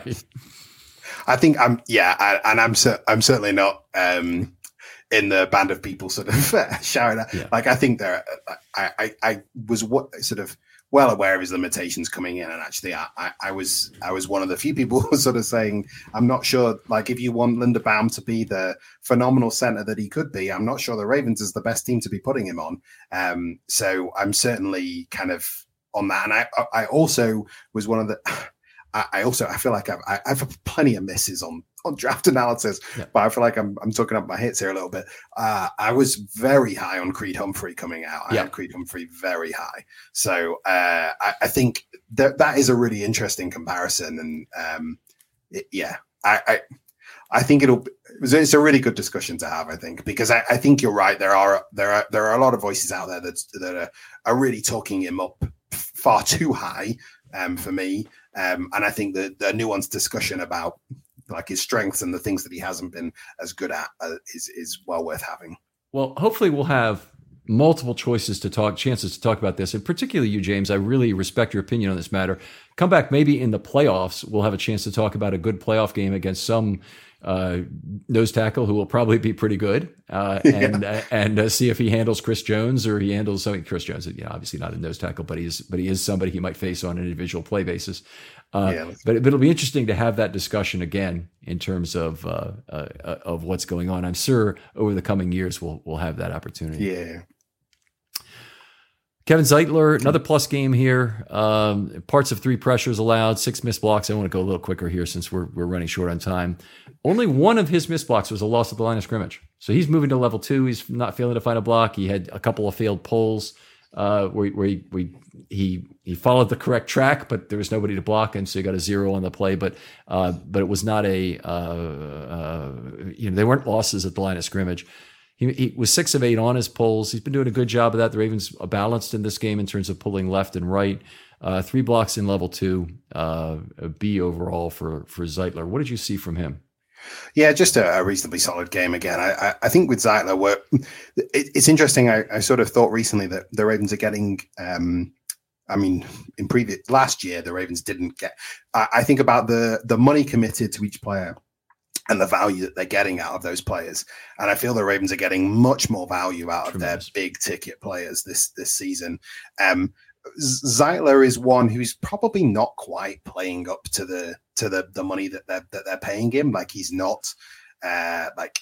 I think I'm yeah, I, and I'm I'm certainly not um, in the band of people sort of shouting. Yeah. Like I think there, I, I I was what sort of well aware of his limitations coming in, and actually, I, I, I, was I was one of the few people sort of saying, I'm not sure. Like, if you want Linderbaum to be the phenomenal center that he could be, I'm not sure the Ravens is the best team to be putting him on. Um, so I'm certainly kind of on that, and I I also was one of the. I also I feel like I've, I've plenty of misses on on draft analysis, yeah. but I feel like I'm I'm talking up my hits here a little bit. Uh, I was very high on Creed Humphrey coming out. I yeah. had Creed Humphrey very high, so uh, I, I, think that that is a really interesting comparison, and um, it, yeah, I, I, I think it'll it's a really good discussion to have. I think because I, I, think you're right. There are there are there are a lot of voices out there that that are, are really talking him up far too high um, for me. Um, and I think that the nuanced discussion about like his strengths and the things that he hasn't been as good at uh, is is well worth having. Well, hopefully we'll have multiple choices to talk, chances to talk about this, and particularly you, James. I really respect your opinion on this matter. Come back maybe in the playoffs. We'll have a chance to talk about a good playoff game against some uh, nose tackle who will probably be pretty good, uh, and yeah. uh, and uh, see if he handles Chris Jones or he handles something. Chris Jones, you know, obviously not a nose tackle, but he is but he is somebody he might face on an individual play basis. Uh, yeah, but, but it'll be interesting to have that discussion again in terms of uh, of what's going on. I'm sure over the coming years we'll we'll have that opportunity. Yeah. Kevin Zeitler, another plus game here. Um, parts of three pressures allowed, six missed blocks. I want to go a little quicker here since we're, we're running short on time. Only one of his missed blocks was a loss at the line of scrimmage. So he's moving to level two. He's not failing to find a block. He had a couple of failed pulls uh, where, where he, we, he he followed the correct track, but there was nobody to block, and so he got a zero on the play. But uh, but it was not a uh, uh you know they weren't losses at the line of scrimmage. He, he, was six of eight on his pulls. He's been doing a good job of that. The Ravens are balanced in this game in terms of pulling left and right. Uh, three blocks in level two, uh, B overall for for Zeitler. What did you see from him? Yeah, just a, a reasonably solid game again. I, I, I think with Zeitler, it, it's interesting. I, I, sort of thought recently that the Ravens are getting um, I mean, in previous last year, the Ravens didn't get. I, I think about the the money committed to each player and the value that they're getting out of those players. And I feel the Ravens are getting much more value out Tremendous. of their big ticket players this this season. Um, Zeitler is one who's probably not quite playing up to the to the the money that they're that they're paying him. Like he's not uh, like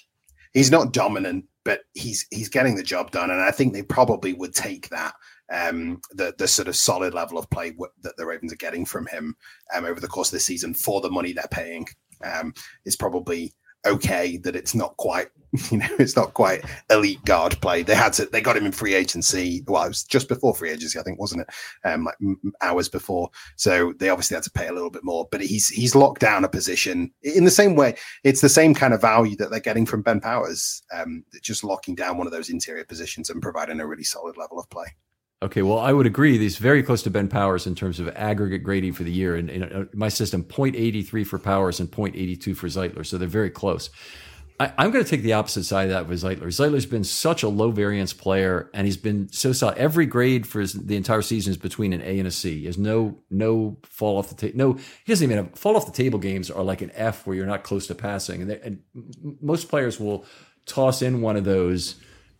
he's not dominant, but he's he's getting the job done. And I think they probably would take that um, the the sort of solid level of play w- that the Ravens are getting from him um, over the course of the season for the money they're paying um, is probably okay that it's not quite you know it's not quite elite guard play. They had to they got him in free agency well it was just before free agency i think wasn't it? Um like hours before. So they obviously had to pay a little bit more but he's he's locked down a position in the same way it's the same kind of value that they're getting from ben powers um just locking down one of those interior positions and providing a really solid level of play Okay, well, I would agree. He's very close to Ben Powers in terms of aggregate grading for the year. And in, in uh, my system, 0.83 for Powers and 0.82 for Zeitler. So they're very close. I, am going to take the opposite side of that with Zeitler. Zeitler's been such a low variance player, and he's been so solid. Every grade for his, the entire season is between an A and a C. He has no no fall off the table. No, he doesn't even have fall off the table games are like an F where you're not close to passing. And, they, and most players will toss in one of those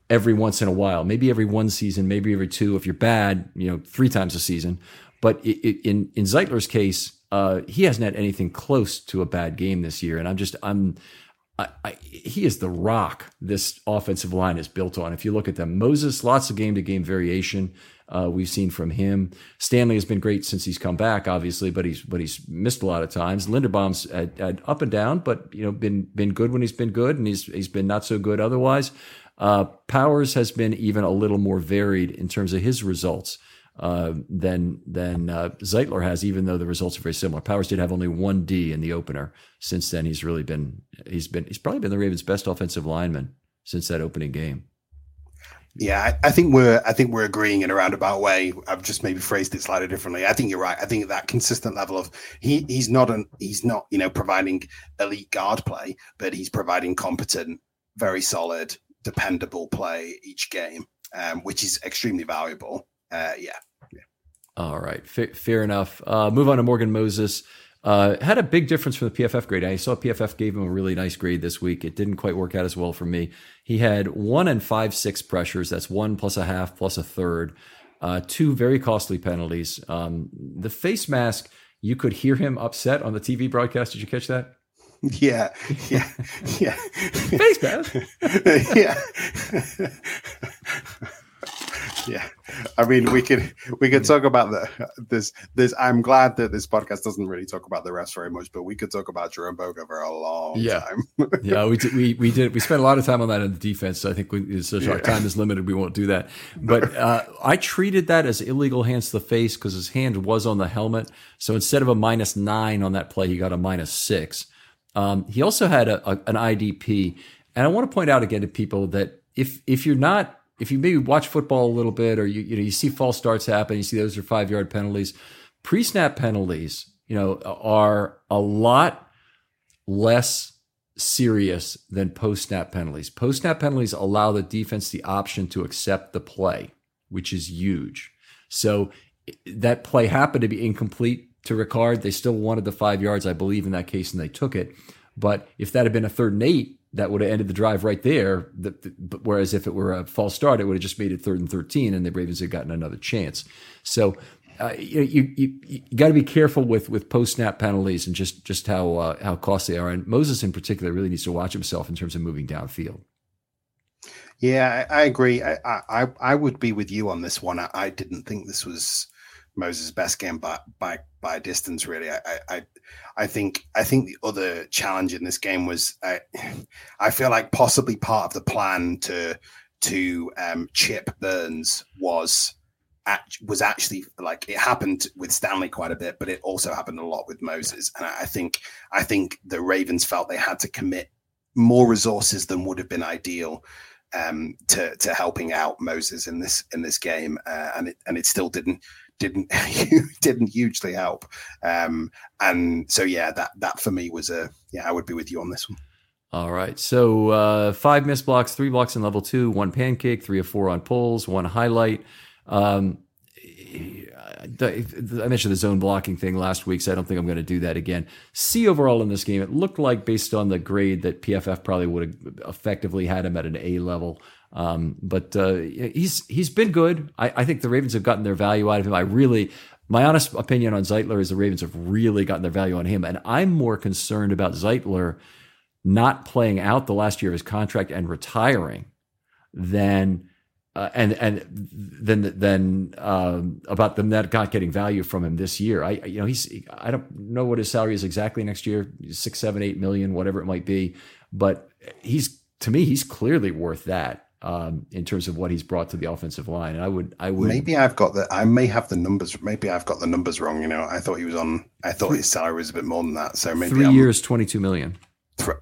every once in a while, maybe every one season, maybe every two. If you're bad, you know, three times a season. But it, it, in in Zeitler's case, uh, he hasn't had anything close to a bad game this year, and I'm just I'm. I, I, he is the rock this offensive line is built on. If you look at them, Moses, lots of game to game variation uh, we've seen from him. Stanley has been great since he's come back, obviously, but he's but he's missed a lot of times. Linderbaum's had, had up and down, but you know been been good when he's been good, and he's he's been not so good otherwise. Uh, Powers has been even a little more varied in terms of his results uh, than than uh, Zeitler has, even though the results are very similar. Powers did have only one D in the opener. Since then, he's really been he's been he's probably been the Ravens' best offensive lineman since that opening game. Yeah, I, I, think we're I think we're agreeing in a roundabout way. I've just maybe phrased it slightly differently. I think you're right. I think that consistent level of he he's not an he's not you know providing elite guard play, but he's providing competent, very solid dependable play each game, um, which is extremely valuable. Uh, yeah. yeah. All right. F- fair enough. Uh, move on to Morgan Moses. Uh, had a big difference from the PFF grade. I saw PFF gave him a really nice grade this week. It didn't quite work out as well for me. He had one and five six pressures. That's one plus a half plus a third. Uh, two very costly penalties. Um, the face mask, you could hear him upset on the TV broadcast. Did you catch that? Yeah, yeah, yeah. Face mask. yeah. yeah. I mean, we could we could talk about the this this. I'm glad that this podcast doesn't really talk about the refs very much, but we could talk about Jerome Boger for a long yeah. time. yeah, we did, we we did we spent a lot of time on that in the defense. So I think we, so yeah. our time is limited. We won't do that. But uh, I treated that as illegal hands to the face because his hand was on the helmet. So instead of a minus nine on that play, he got a minus six. Um, he also had a, a, an IDP, and I want to point out again to people that if if you're not if you maybe watch football a little bit, or you you know you see false starts happen, you see those are five yard penalties, pre snap penalties, you know, are a lot less serious than post snap penalties. Post snap penalties allow the defense the option to accept the play, which is huge. So that play happened to be incomplete to Ricard. They still wanted the five yards, I believe, in that case, and they took it. But if that had been a third and eight, that would have ended the drive right there. whereas if it were a false start, it would have just made it third and 13, and the Ravens had gotten another chance. So uh, you, you, you, you got to be careful with, with post snap penalties and just, just how, uh, how costly they are. And Moses, in particular, really needs to watch himself in terms of moving downfield. Yeah, I, I agree. I, I, I would be with you on this one. I, I didn't think this was Moses' best game by by by distance. Really, I, I I think I think the other challenge in this game was I I feel like possibly part of the plan to to um, chip Burns was at, was actually like it happened with Stanley quite a bit, but it also happened a lot with Moses. And I think I think the Ravens felt they had to commit more resources than would have been ideal um, to to helping out Moses in this in this game, uh, and it and it still didn't didn't didn't hugely help. Um, and so yeah, that that for me was a yeah, I would be with you on this one. All right. So uh, five missed blocks, three blocks in level two, one pancake, three or four on pulls, one highlight. Um, I mentioned the zone blocking thing last week, so I don't think I'm going to do that again. C overall in this game, it looked like based on the grade that PFF probably would have effectively had him at an A level. Um, but uh, he's he's been good. I, I, think the Ravens have gotten their value out of him. I really, my honest opinion on Zeitler is the Ravens have really gotten their value on him, and I'm more concerned about Zeitler not playing out the last year of his contract and retiring than uh, and and then then um, about them not getting value from him this year. I you know he's I don't know what his salary is exactly next year six seven eight million whatever it might be, but he's to me he's clearly worth that um, in terms of what he's brought to the offensive line. And I would I would maybe I've got the I may have the numbers maybe I've got the numbers wrong. You know I thought he was on I thought his salary was a bit more than that. So maybe 3 I'm, years twenty two million. Th-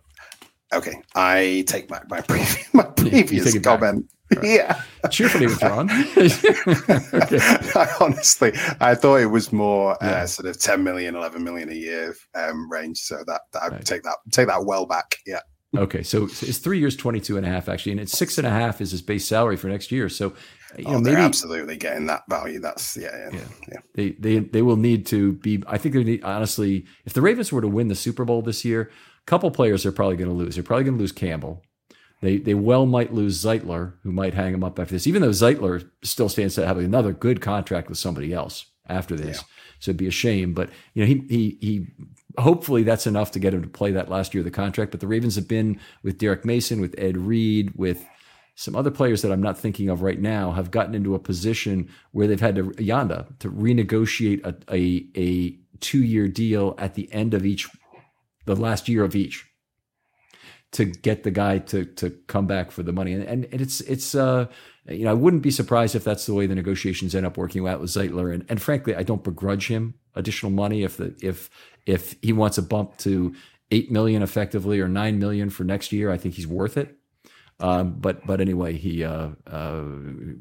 okay, I take back my previous my previous comment. Right. Yeah. Cheerfully withdrawn. okay. I honestly, I thought it was more uh, yeah. uh, sort of 10 million, 11 million a year um, range. So that, that. I'd take that, take that well back. Yeah. Okay. So it's three years, 22 and a half actually. And it's six and a half is his base salary for next year. So, you oh, know, maybe absolutely getting that value. That's yeah, yeah, yeah, yeah. They, they, they will need to be, I think they need, honestly, if the Ravens were to win the Super Bowl this year, a couple players are probably going to lose. They're probably going to lose Campbell they they well might lose Zeitler, who might hang him up after this, even though Zeitler still stands to have another good contract with somebody else after this. Yeah. So it'd be a shame. But you know, he he he hopefully that's enough to get him to play that last year of the contract. But the Ravens have been with Derrick Mason, with Ed Reed, with some other players that I'm not thinking of right now have gotten into a position where they've had to Yanda to renegotiate a a, a two year deal at the end of each the last year of each to get the guy to to come back for the money. And, and, it's it's uh you know I wouldn't be surprised if that's the way the negotiations end up working out with Zeitler. And and frankly, I don't begrudge him additional money if the if if he wants a bump to eight million effectively or nine million for next year. I think he's worth it. Um, but but anyway, he uh, uh,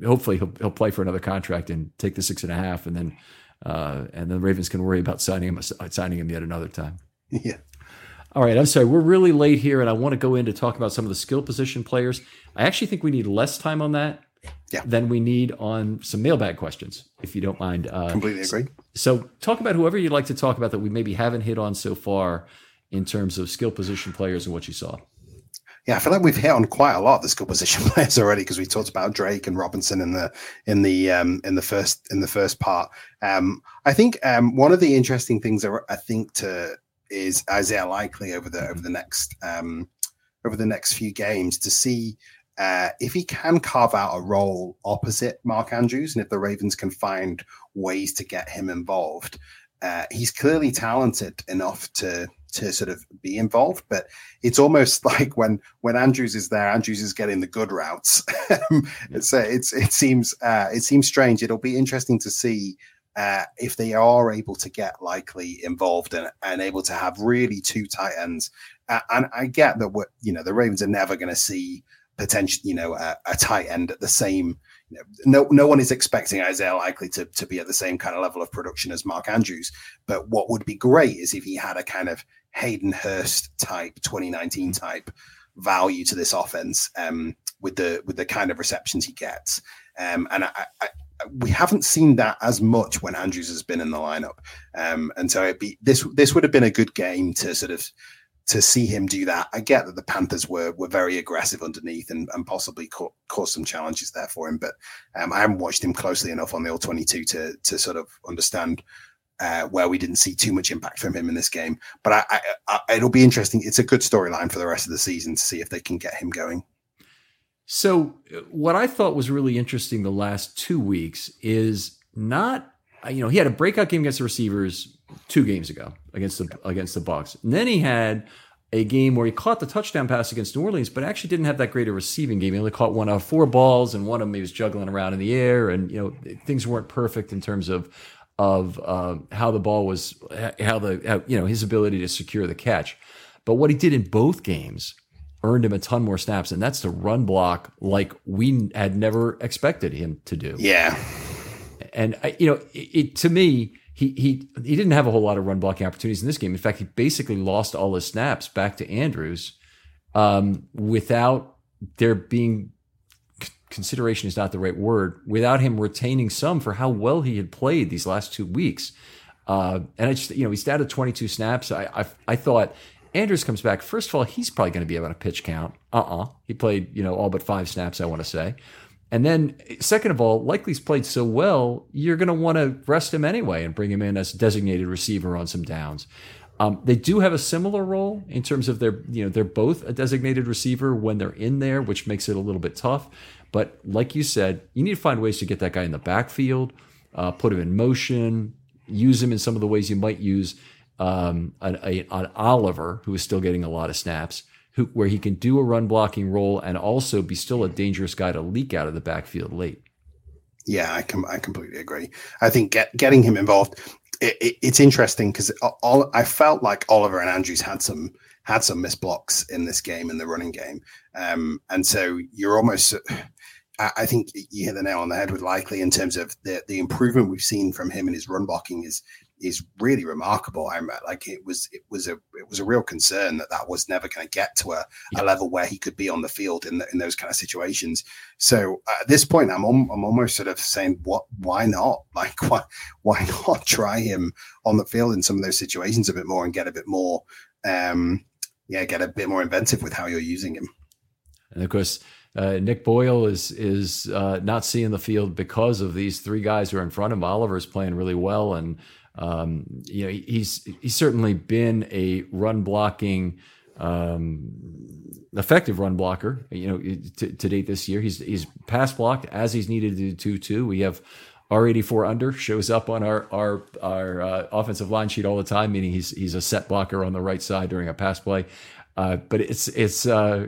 hopefully he'll he'll play for another contract and take the six and a half, and then uh, and then the Ravens can worry about signing him signing him yet another time. Yeah. All right, I'm sorry. We're really late here, and I want to go in to talk about some of the skill position players. I actually think we need less time on that yeah. than we need on some mailbag questions, if you don't mind. Uh, Completely agree. So, talk about whoever you'd like to talk about that we maybe haven't hit on so far in terms of skill position players and what you saw. Yeah, I feel like we've hit on quite a lot of the skill position players already because we talked about Drake and Robinson in the in the um, in the first in the first part. Um, I think um, one of the interesting things I think to is Isaiah Likely over the over the next um, over the next few games to see uh, if he can carve out a role opposite Mark Andrews, and if the Ravens can find ways to get him involved. Uh, he's clearly talented enough to to sort of be involved, but it's almost like when when Andrews is there, Andrews is getting the good routes. it's uh, it's it seems uh, it seems strange. It'll be interesting to see uh, if they are able to get likely involved and, and able to have really two tight ends. Uh, and I get that what you know the Ravens are never going to see potential, you know, a, a, tight end at the same. You know, no, no one is expecting Isaiah likely to to be at the same kind of level of production as Mark Andrews. But what would be great is if he had a kind of Hayden Hurst type, 2019 type value to this offense um, with the with the kind of receptions he gets. Um, and I, I, we haven't seen that as much when Andrews has been in the lineup. Um, and so it'd be this this would have been a good game to sort of to see him do that. I get that the Panthers were were very aggressive underneath and, and possibly caused some challenges there for him, but um, I haven't watched him closely enough on the all twenty two to to sort of understand. Uh, where we didn't see too much impact from him in this game, but I, I, I, it'll be interesting. It's a good storyline for the rest of the season to see if they can get him going. So, what I thought was really interesting the last two weeks is not, you know, he had a breakout game against the receivers two games ago against the against the Bucs, and then he had a game where he caught the touchdown pass against New Orleans, but actually didn't have that great a receiving game. He only caught one out of four balls, and one of them he was juggling around in the air, and you know things weren't perfect in terms of of uh, how the ball was, how the how, you know his ability to secure the catch. But what he did in both games earned him a ton more snaps, and that's to run block like we had never expected him to do. Yeah, and you know, it, it, to me, he he he didn't have a whole lot of run blocking opportunities in this game. In fact, he basically lost all his snaps back to Andrews um, without there being consideration is not the right word without him retaining some for how well he had played these last two weeks. Uh, and I just, you know, he started 22 snaps. I, I, I thought Andrews comes back. First of all, he's probably going to be about a pitch count. Uh uh-uh. uh He played, you know, all but five snaps, I want to say. And then, second of all, likely's played so well, you're going to want to rest him anyway and bring him in as designated receiver on some downs. Um, they do have a similar role in terms of their, you know, they're both a designated receiver when they're in there, which makes it a little bit tough. But like you said, you need to find ways to get that guy in the backfield, uh, put him in motion, use him in some of the ways you might use um, an, a, an Oliver, who is still getting a lot of snaps who, where he can do a run blocking role and also be still a dangerous guy to leak out of the backfield late. Yeah, I com- I completely agree. I think get, getting him involved, it, it, it's interesting because all I felt like Oliver and Andrews had some had some missed blocks in this game in the running game, um, and so you're almost. I think you hit the nail on the head with Likely in terms of the the improvement we've seen from him in his run blocking is is really remarkable. I'm like it was it was a it was a real concern that that was never going to get to a, yeah. a level where he could be on the field in the, in those kind of situations. So at this point, I'm I'm almost sort of saying what why not like why why not try him on the field in some of those situations a bit more and get a bit more um yeah get a bit more inventive with how you're using him. And of course. Uh, Nick Boyle is is uh, not seeing the field because of these three guys who are in front of him. Oliver's playing really well, and um, you know, he's he's certainly been a run blocking, um, effective run blocker. You know, to, to, date this year, he's he's pass blocked as he's needed to do too. We have R84 under shows up on our our our uh, offensive line sheet all the time, meaning he's he's a set blocker on the right side during a pass play. Uh, but it's it's uh,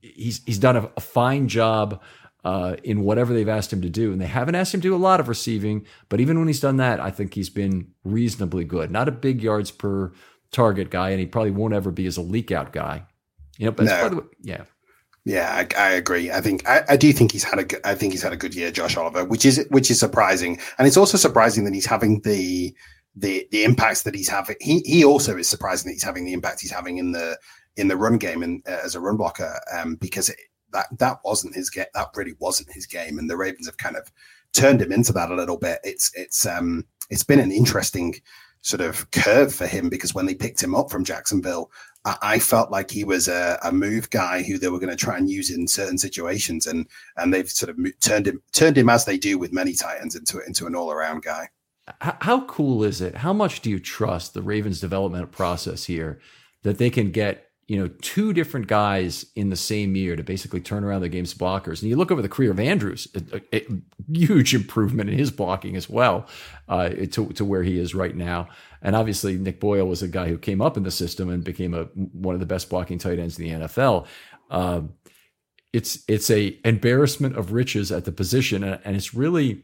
he's he's done a, a fine job uh, in whatever they've asked him to do. And they haven't asked him to do a lot of receiving, but even when he's done that, I think he's been reasonably good. Not a big yards per target guy, and he probably won't ever be as a leak out guy. You know, but no. way, yeah. Yeah, I, I, agree. I think I, I, do think he's had a good, I think he's had a good year, Josh Oliver, which is which is surprising, and it's also surprising that he's having the the the impacts that he's having. He he also is surprising that he's having the impact he's having in the in the run game and uh, as a run blocker, um, because it, that that wasn't his game. That really wasn't his game, and the Ravens have kind of turned him into that a little bit. It's it's um it's been an interesting sort of curve for him because when they picked him up from Jacksonville, I, I felt like he was a, a, move guy who they were going to try and use in certain situations, and and they've sort of turned him turned him as they do with many tight ends into into an all around guy. How cool is it? How much do you trust the Ravens development process here that they can get you know, two different guys in the same year to basically turn around the game's blockers. And you look over the career of Andrews, a, a, huge improvement in his blocking as well uh, to, to where he is right now. And obviously, Nick Boyle was a guy who came up in the system and became a one of the best blocking tight ends in the NFL. Uh, it's it's a embarrassment of riches at the position, and it's really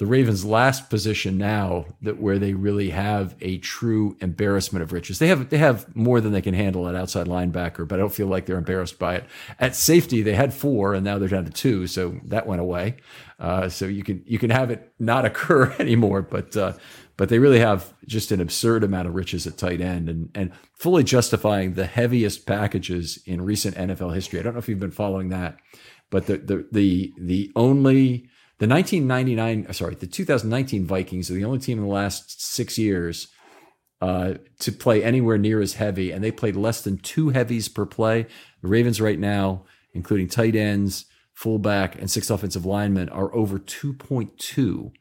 the Ravens' last position now that where they really have a true embarrassment of riches. They have they have more than they can handle at outside linebacker, but I don't feel like they're embarrassed by it. At safety, they had four, and now they're down to two, so that went away. Uh, so you can you can have it not occur anymore, but uh, but they really have just an absurd amount of riches at tight end, and and fully justifying the heaviest packages in recent NFL history. I don't know if you've been following that, but the the the the only the 1999, uh, sorry, the 2019 Vikings are the only team in the last six years uh, to play anywhere near as heavy, and they played less than two heavies per play. The Ravens right now, including tight ends, fullback, and six offensive linemen, are over 2.2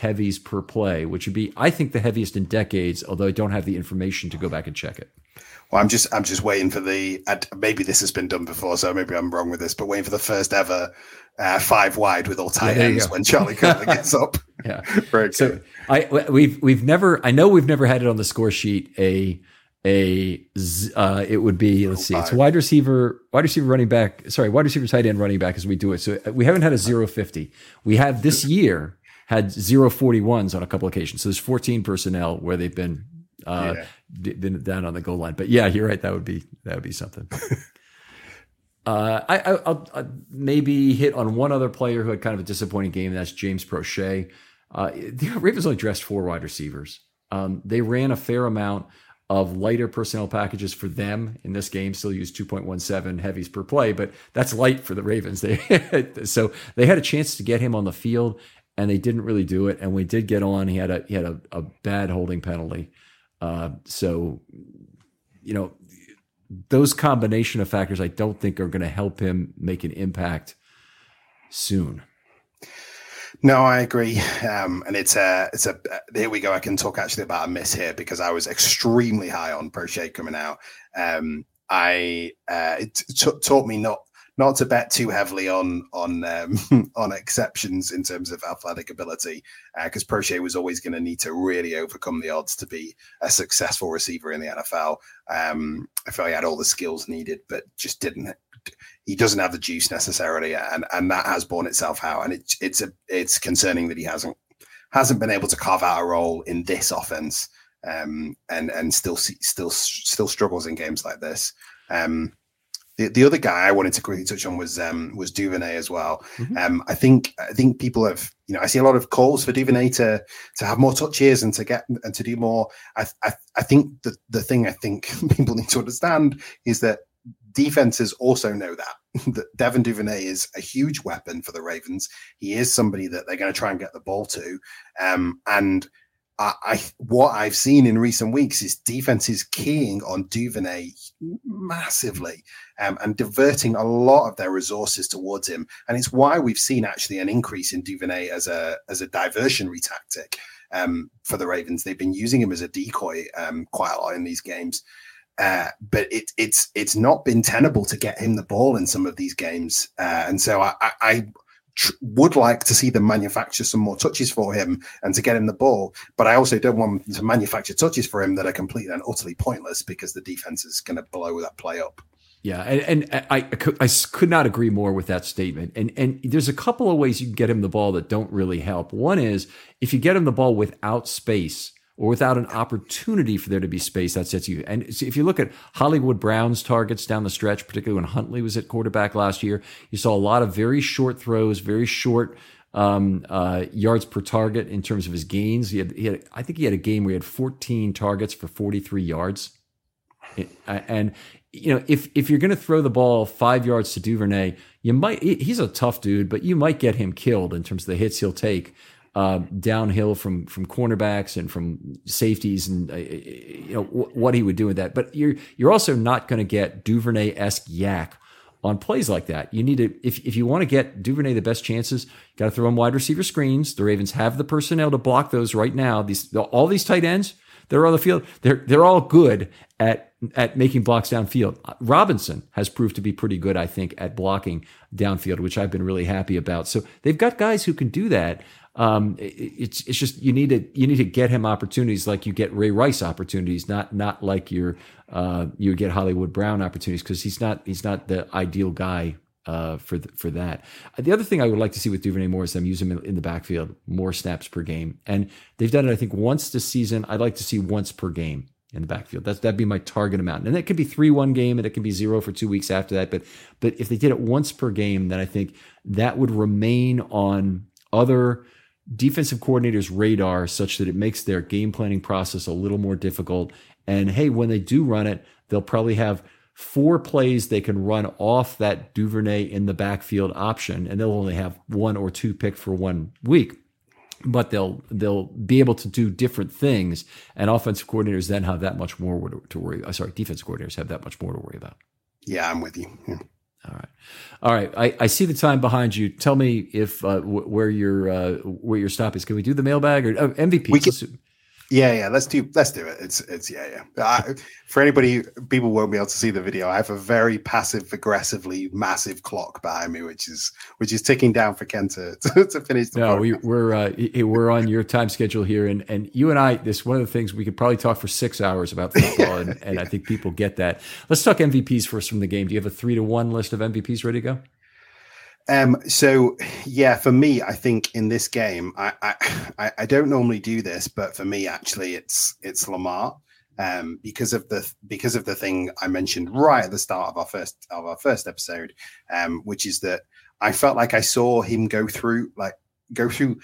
heavies per play, which would be, I think, the heaviest in decades. Although I don't have the information to go back and check it. Well, I'm just I'm just waiting for the maybe this has been done before, so maybe I'm wrong with this, but waiting for the first ever uh, five wide with all tight yeah, ends when Charlie Kolar gets up. Yeah, very so I we've we've never I know we've never had it on the score sheet a a uh, it would be let's see it's wide receiver wide receiver running back sorry wide receiver tight end running back as we do it. So uh, we haven't had a 050 we have this year had 041s on a couple occasions. So there's 14 personnel where they've been uh, yeah. been down on the goal line but yeah you're right that would be that would be something Uh, I, will maybe hit on one other player who had kind of a disappointing game. And that's James Proche. Uh, the Ravens only dressed four wide receivers. Um, they ran a fair amount of lighter personnel packages for them in this game. Still use 2.17 heavies per play, but that's light for the Ravens. They so they had a chance to get him on the field, and they didn't really do it. And we did get on. He had a he had a, a bad holding penalty. Uh, so you know those combination of factors, I don't think are going to help him make an impact soon. No, I agree, um, and it's a it's a here we go. I can talk actually about a miss here because I was extremely high on Proche coming out. Um, I uh, it t- taught me not not to bet too heavily on on um, on exceptions in terms of athletic ability, because uh, Proche was always going to need to really overcome the odds to be a successful receiver in the NFL. Um, I felt he had all the skills needed, but just didn't he doesn't have the juice necessarily, and and that has borne itself out. And it's it's a it's concerning that he hasn't hasn't been able to carve out a role in this offense, um, and and still still still struggles in games like this. Um, the, the other guy I wanted to quickly touch on was um, was Duvernay as well. Mm-hmm. Um, I think I think people have you know I see a lot of calls for Duvernay to to have more touches and to get and to do more. I I, I think the the thing I think people need to understand is that defenses also know that that Devin Duvernay is a huge weapon for the Ravens. He is somebody that they're going to try and get the ball to, um, and I, what I've seen in recent weeks is defenses keying on Duvernay massively um, and diverting a lot of their resources towards him, and it's why we've seen actually an increase in Duvernay as a as a diversionary tactic um, for the Ravens. They've been using him as a decoy um, quite a lot in these games. Uh, but it, it's it's not been tenable to get him the ball in some of these games, uh, and so I, I tr- would like to see them manufacture some more touches for him and to get him the ball. But I also don't want to manufacture touches for him that are completely and utterly pointless because the defense is going to blow that play up. Yeah, and, and I, I could not agree more with that statement. And and there's a couple of ways you can get him the ball that don't really help. One is if you get him the ball without space or without an opportunity for there to be space, that sets you. And if you look at Hollywood Brown's targets down the stretch, particularly when Huntley was at quarterback last year, you saw a lot of very short throws, very short um, uh, yards per target in terms of his gains. He had, he had, I think he had a game where he had 14 targets for 43 yards. And you know, if if you're going to throw the ball five yards to Duvernay, you might. He's a tough dude, but you might get him killed in terms of the hits he'll take uh, downhill from from cornerbacks and from safeties and uh, you know w- what he would do with that. But you're you're also not going to get Duvernay esque YAC on plays like that. You need to if if you want to get Duvernay the best chances, got to throw him wide receiver screens. The Ravens have the personnel to block those right now. These all these tight ends they're on the field. They're they're all good at at making blocks downfield. Robinson has proved to be pretty good, I think, at blocking downfield, which I've been really happy about. So they've got guys who can do that. Um, it's it's just you need to you need to get him opportunities like you get Ray Rice opportunities, not not like you uh, you get Hollywood Brown opportunities because he's not he's not the ideal guy uh, for the, for that. The other thing I would like to see with Duvernay more is them use him in, in, the backfield more snaps per game, and they've done it I think once this season. I'd like to see once per game in the backfield. That's that'd be my target amount, and that could be three one game, and it can be zero for two weeks after that. But but if they did it once per game, then I think that would remain on other defensive coordinators' radar such that it makes their game planning process a little more difficult. And hey, when they do run it, they'll probably have four plays they can run off that Duvernay in the backfield option, and they'll only have one or two picked for one week. But they'll they'll be able to do different things, and offensive coordinators then have that much more to worry. Sorry, defensive coordinators have that much more to worry about. Yeah, I'm with you. Yeah. All right, all right. I, I see the time behind you. Tell me if uh, where your uh, where your stop is. Can we do the mailbag or uh, MVP? We can, yeah, yeah. Let's do let's do it. It's it's yeah, yeah. I, for anybody, people won't be able to see the video. I have a very passive aggressively massive clock behind me, which is which is ticking down for Ken to to, to finish. The no, we, we're uh, we're on your time schedule here, and and you and I. This one of the things we could probably talk for six hours about football, and, and I think people get that. Let's talk MVPs first from the game. Do you have a three to one list of MVPs ready to go? Um, so yeah, for me, I think in this game, I, I I don't normally do this, but for me, actually, it's it's Lamar. Um, because of the because of the thing I mentioned right at the start of our first of our first episode, um, which is that I felt like I saw him go through like go through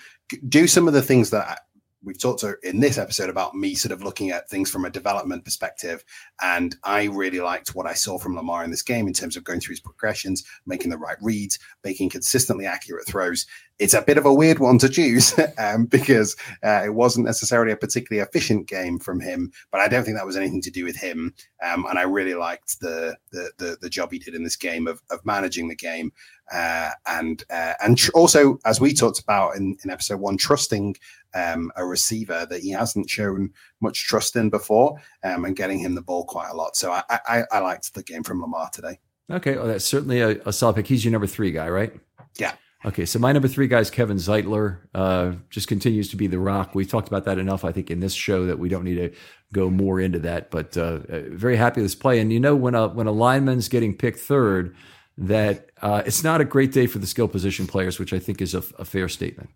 do some of the things that we've talked in this episode about me sort of looking at things from a development perspective. And I really liked what I saw from Lamar in this game in terms of going through his progressions, making the right reads, making consistently accurate throws. It's a bit of a weird one to choose um, because uh, it wasn't necessarily a particularly efficient game from him, but I don't think that was anything to do with him. Um, and I really liked the, the, the the job he did in this game of of managing the game uh, and uh, and tr- also as we talked about in, in episode one, trusting um, a receiver that he hasn't shown much trust in before, um, and getting him the ball quite a lot. So I, I, I liked the game from Lamar today. Okay, well, that's certainly a, a solid pick. He's your number three guy, right? Yeah. Okay, so my number three guy is Kevin Zeitler. Uh, just continues to be the rock. We've talked about that enough, I think, in this show that we don't need to go more into that. But uh, uh very happy with this play. And you know, when a when a lineman's getting picked third, that uh, it's not a great day for the skill position players, which I think is a, a fair statement.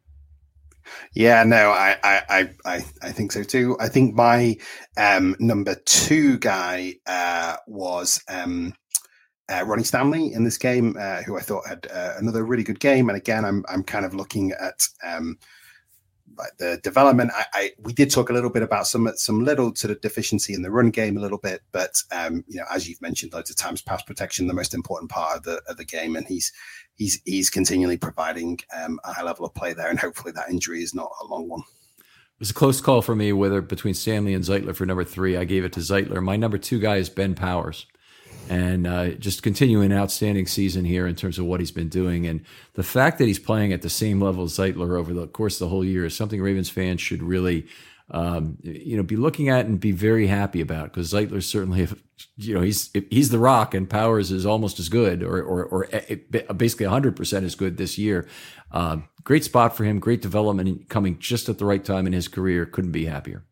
Yeah, no, I, I, I, I think so too. I think my um, number two guy uh, was um, uh, Ronnie Stanley in this game, uh, who I thought had uh, another really good game. And again, I'm, I'm kind of looking at um, like the development. I, I, we did talk a little bit about some some little sort of deficiency in the run game a little bit, but um, you know, as you've mentioned loads of times, pass protection the most important part of the of the game, and he's he's he's continually providing um, a high level of play there, and hopefully that injury is not a long one. It was a close call for me whether between Stanley and Zeitler for number three. I gave it to Zeitler. My number two guy is Ben Powers and uh, just continuing an outstanding season here in terms of what he's been doing. And the fact that he's playing at the same level as Zeitler over the course of the whole year is something Ravens fans should really, um, you know, be looking at and be very happy about because Zeitler's certainly, you know, he's he's the rock and Powers is almost as good or or, or eh, eh, basically 100% as good this year. Uh, great spot for him, great development coming just at the right time in his career. Couldn't be happier.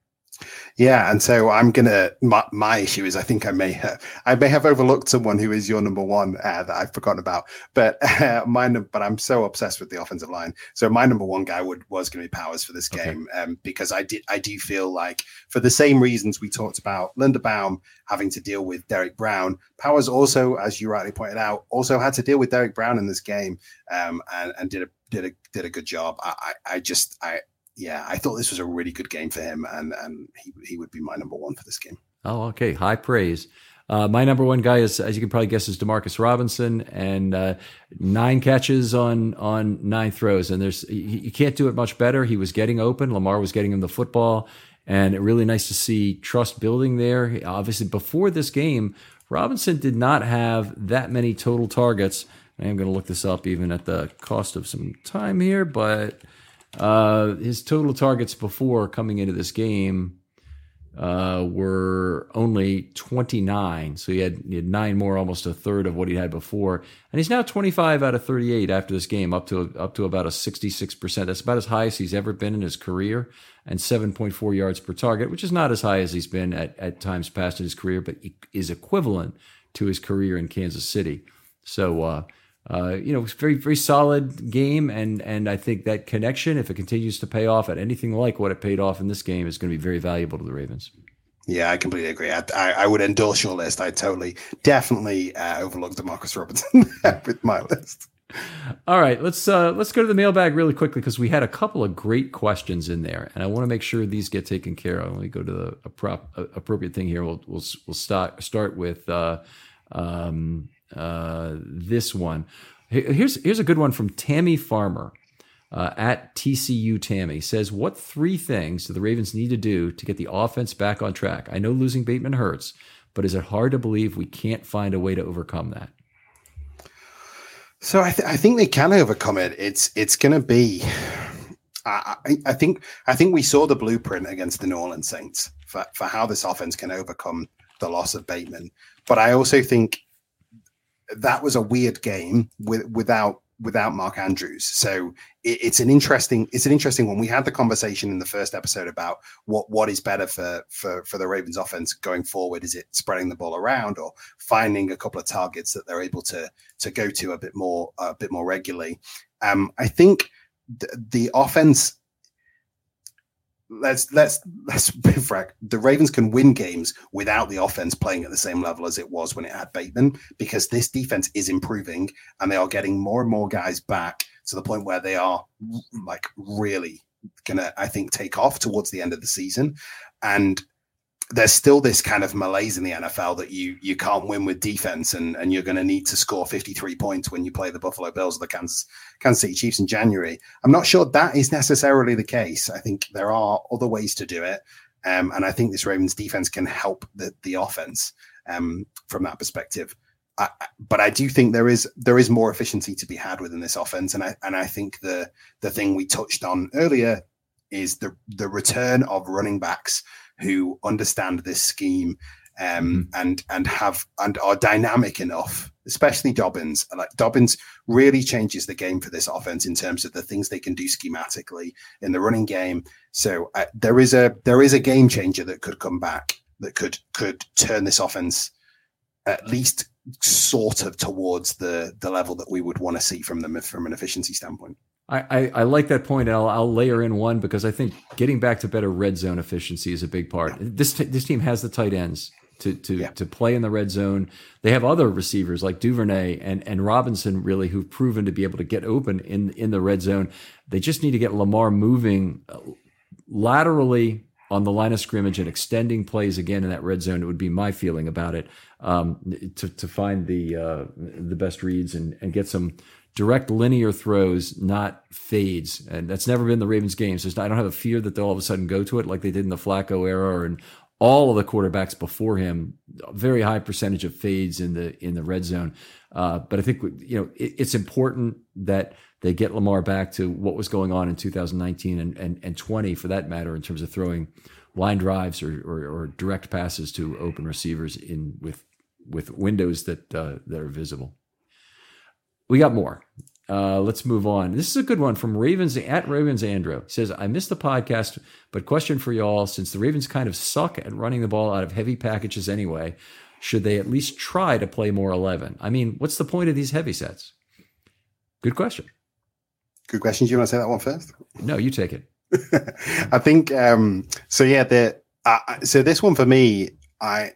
Yeah, and so I'm gonna. My, my, issue is I think I may have I may have overlooked someone who is your number one uh, that I've forgotten about, but uh, my but I'm so obsessed with the offensive line. So my number one guy would was going to be Powers for this game okay. um, because I did I do feel like for the same reasons we talked about Linderbaum having to deal with Derrick Brown, Powers also, as you rightly pointed out, also had to deal with Derrick Brown in this game um, and, and did a did a did a good job. I, I, I just I yeah, I thought this was a really good game for him, and and he he would be my number one for this game. Oh, okay, high praise. Uh, my number one guy is, as you can probably guess, is Demarcus Robinson, and uh, nine catches on on nine throws. And there's you can't do it much better. He was getting open. Lamar was getting him the football, and really nice to see trust building there. Obviously, before this game, Robinson did not have that many total targets. I am going to look this up, even at the cost of some time here, but uh, his total targets before coming into this game uh, were only 29. So he had, he had nine more, almost a third of what he had before. And he's now 25 out of 38 after this game, up to up to about a 66%. That's about as high as he's ever been in his career, and 7.4 yards per target, which is not as high as he's been at, at times past in his career, but is equivalent to his career in Kansas City. So, uh, uh, you know, very very solid game, and and I think that connection, if it continues to pay off at anything like what it paid off in this game, is going to be very valuable to the Ravens. Yeah, I completely agree. I, I, I would endorse your list. I totally, definitely uh, overlooked Marcus Robinson with my list. All right, let's uh, let's go to the mailbag really quickly because we had a couple of great questions in there, and I want to make sure these get taken care of. Let me go to the appropriate thing here. We'll we'll we'll start start with uh, um, uh, this one. Here's here's a good one from Tammy Farmer uh, at TCU Tammy says, "What three things do the Ravens need to do to get the offense back on track? I know losing Bateman hurts, but is it hard to believe we can't find a way to overcome that?" So I, th- I think they can overcome it. It's it's going to be. I, I, think I think we saw the blueprint against the New Orleans Saints for, for how this offense can overcome the loss of Bateman. But I also think that was a weird game with, without without Mark Andrews. So it, it's an interesting it's an interesting one. We had the conversation in the first episode about what what is better for for for the Ravens offense going forward. Is it spreading the ball around or finding a couple of targets that they're able to to go to a bit more a bit more regularly? Um, I think the, the offense let's let's let's be frank. The Ravens can win games without the offense playing at the same level as it was when it had Bateman, because this defense is improving and they are getting more and more guys back to the point where they are like really, gonna I think take off towards the end of the season, and there's still this kind of malaise in the NFL that you you can't win with defense and and you're going to need to score 53 points when you play the Buffalo Bills or the Kansas Kansas City Chiefs in January. I'm not sure that is necessarily the case. I think there are other ways to do it. Um, and I think this Ravens defense can help the the offense um, from that perspective. I, but I do think there is there is more efficiency to be had within this offense, and I and I think the the thing we touched on earlier is the the return of running backs who understand this scheme um, mm-hmm. and and have and are dynamic enough, especially Dobbins. Like Dobbins really changes the game for this offense in terms of the things they can do schematically in the running game. So uh, there is a there is a game changer that could come back that could could turn this offense at least sort of towards the the level that we would want to see from them from an efficiency standpoint. I, I, like that point. I'll, I'll layer in one because I think getting back to better red zone efficiency is a big part. Yeah. This t- this team has the tight ends to to yeah. to play in the red zone. They have other receivers like Duvernay and and Robinson really who've proven to be able to get open in in the red zone. They just need to get Lamar moving uh, laterally on the line of scrimmage and extending plays again in that red zone. It would be my feeling about it um, to to find the uh, the best reads and and get some direct linear throws, not fades. And that's never been the Ravens' game. So I don't have a fear that they'll all of a sudden go to it like they did in the Flacco era in all of the quarterbacks before him. Very high percentage of fades in the in the red zone. Uh, but I think you know it, it's important that they get Lamar back to what was going on in 2019 and, and, and 20 for that matter in terms of throwing line drives or, or, or direct passes to open receivers in with with windows that uh, that are visible we got more. Uh, let's move on. This is a good one from Ravens at Ravens Andrew. He says, I missed the podcast, but question for y'all since the Ravens kind of suck at running the ball out of heavy packages anyway, should they at least try to play more 11? I mean, what's the point of these heavy sets? Good question. Good question. Do you want to say that one first? No, you take it. I think um, so. Yeah, the uh, so this one for me, I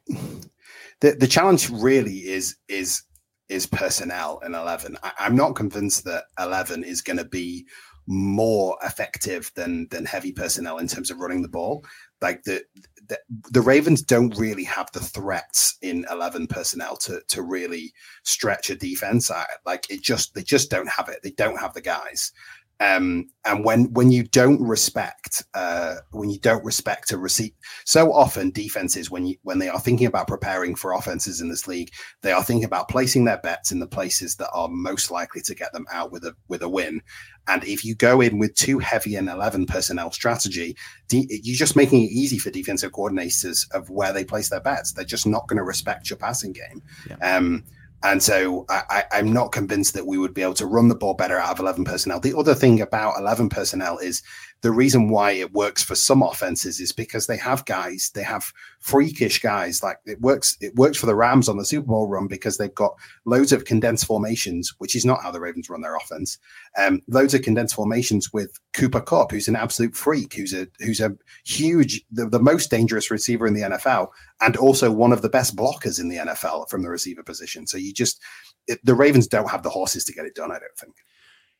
the the challenge really is is is personnel in 11. I, am not convinced that 11 is going to be more effective than than heavy personnel in terms of running the ball. Like the, the, the Ravens don't really have the threats in 11 personnel to to really stretch a defense. I, like it just they just don't have it. They don't have the guys. Um, and when when you don't respect uh, when you don't respect a receipt, so often defenses when you when they are thinking about preparing for offenses in this league, they are thinking about placing their bets in the places that are most likely to get them out with a with a win. And if you go in with too heavy an eleven personnel strategy, you're just making it easy for defensive coordinators of where they place their bets. They're just not going to respect your passing game. Yeah. Um, and so I, am not convinced that we would be able to run the ball better out of 11 personnel. The other thing about 11 personnel is the reason why it works for some offenses is because they have guys, they have freakish guys. Like it works, it works for the Rams on the Super Bowl run because they've got loads of condensed formations, which is not how the Ravens run their offense. Um, loads of condensed formations with Cooper Kupp, who's an absolute freak, who's a who's a huge, the, the most dangerous receiver in the NFL, and also one of the best blockers in the NFL from the receiver position. So you just it, the Ravens don't have the horses to get it done. I don't think.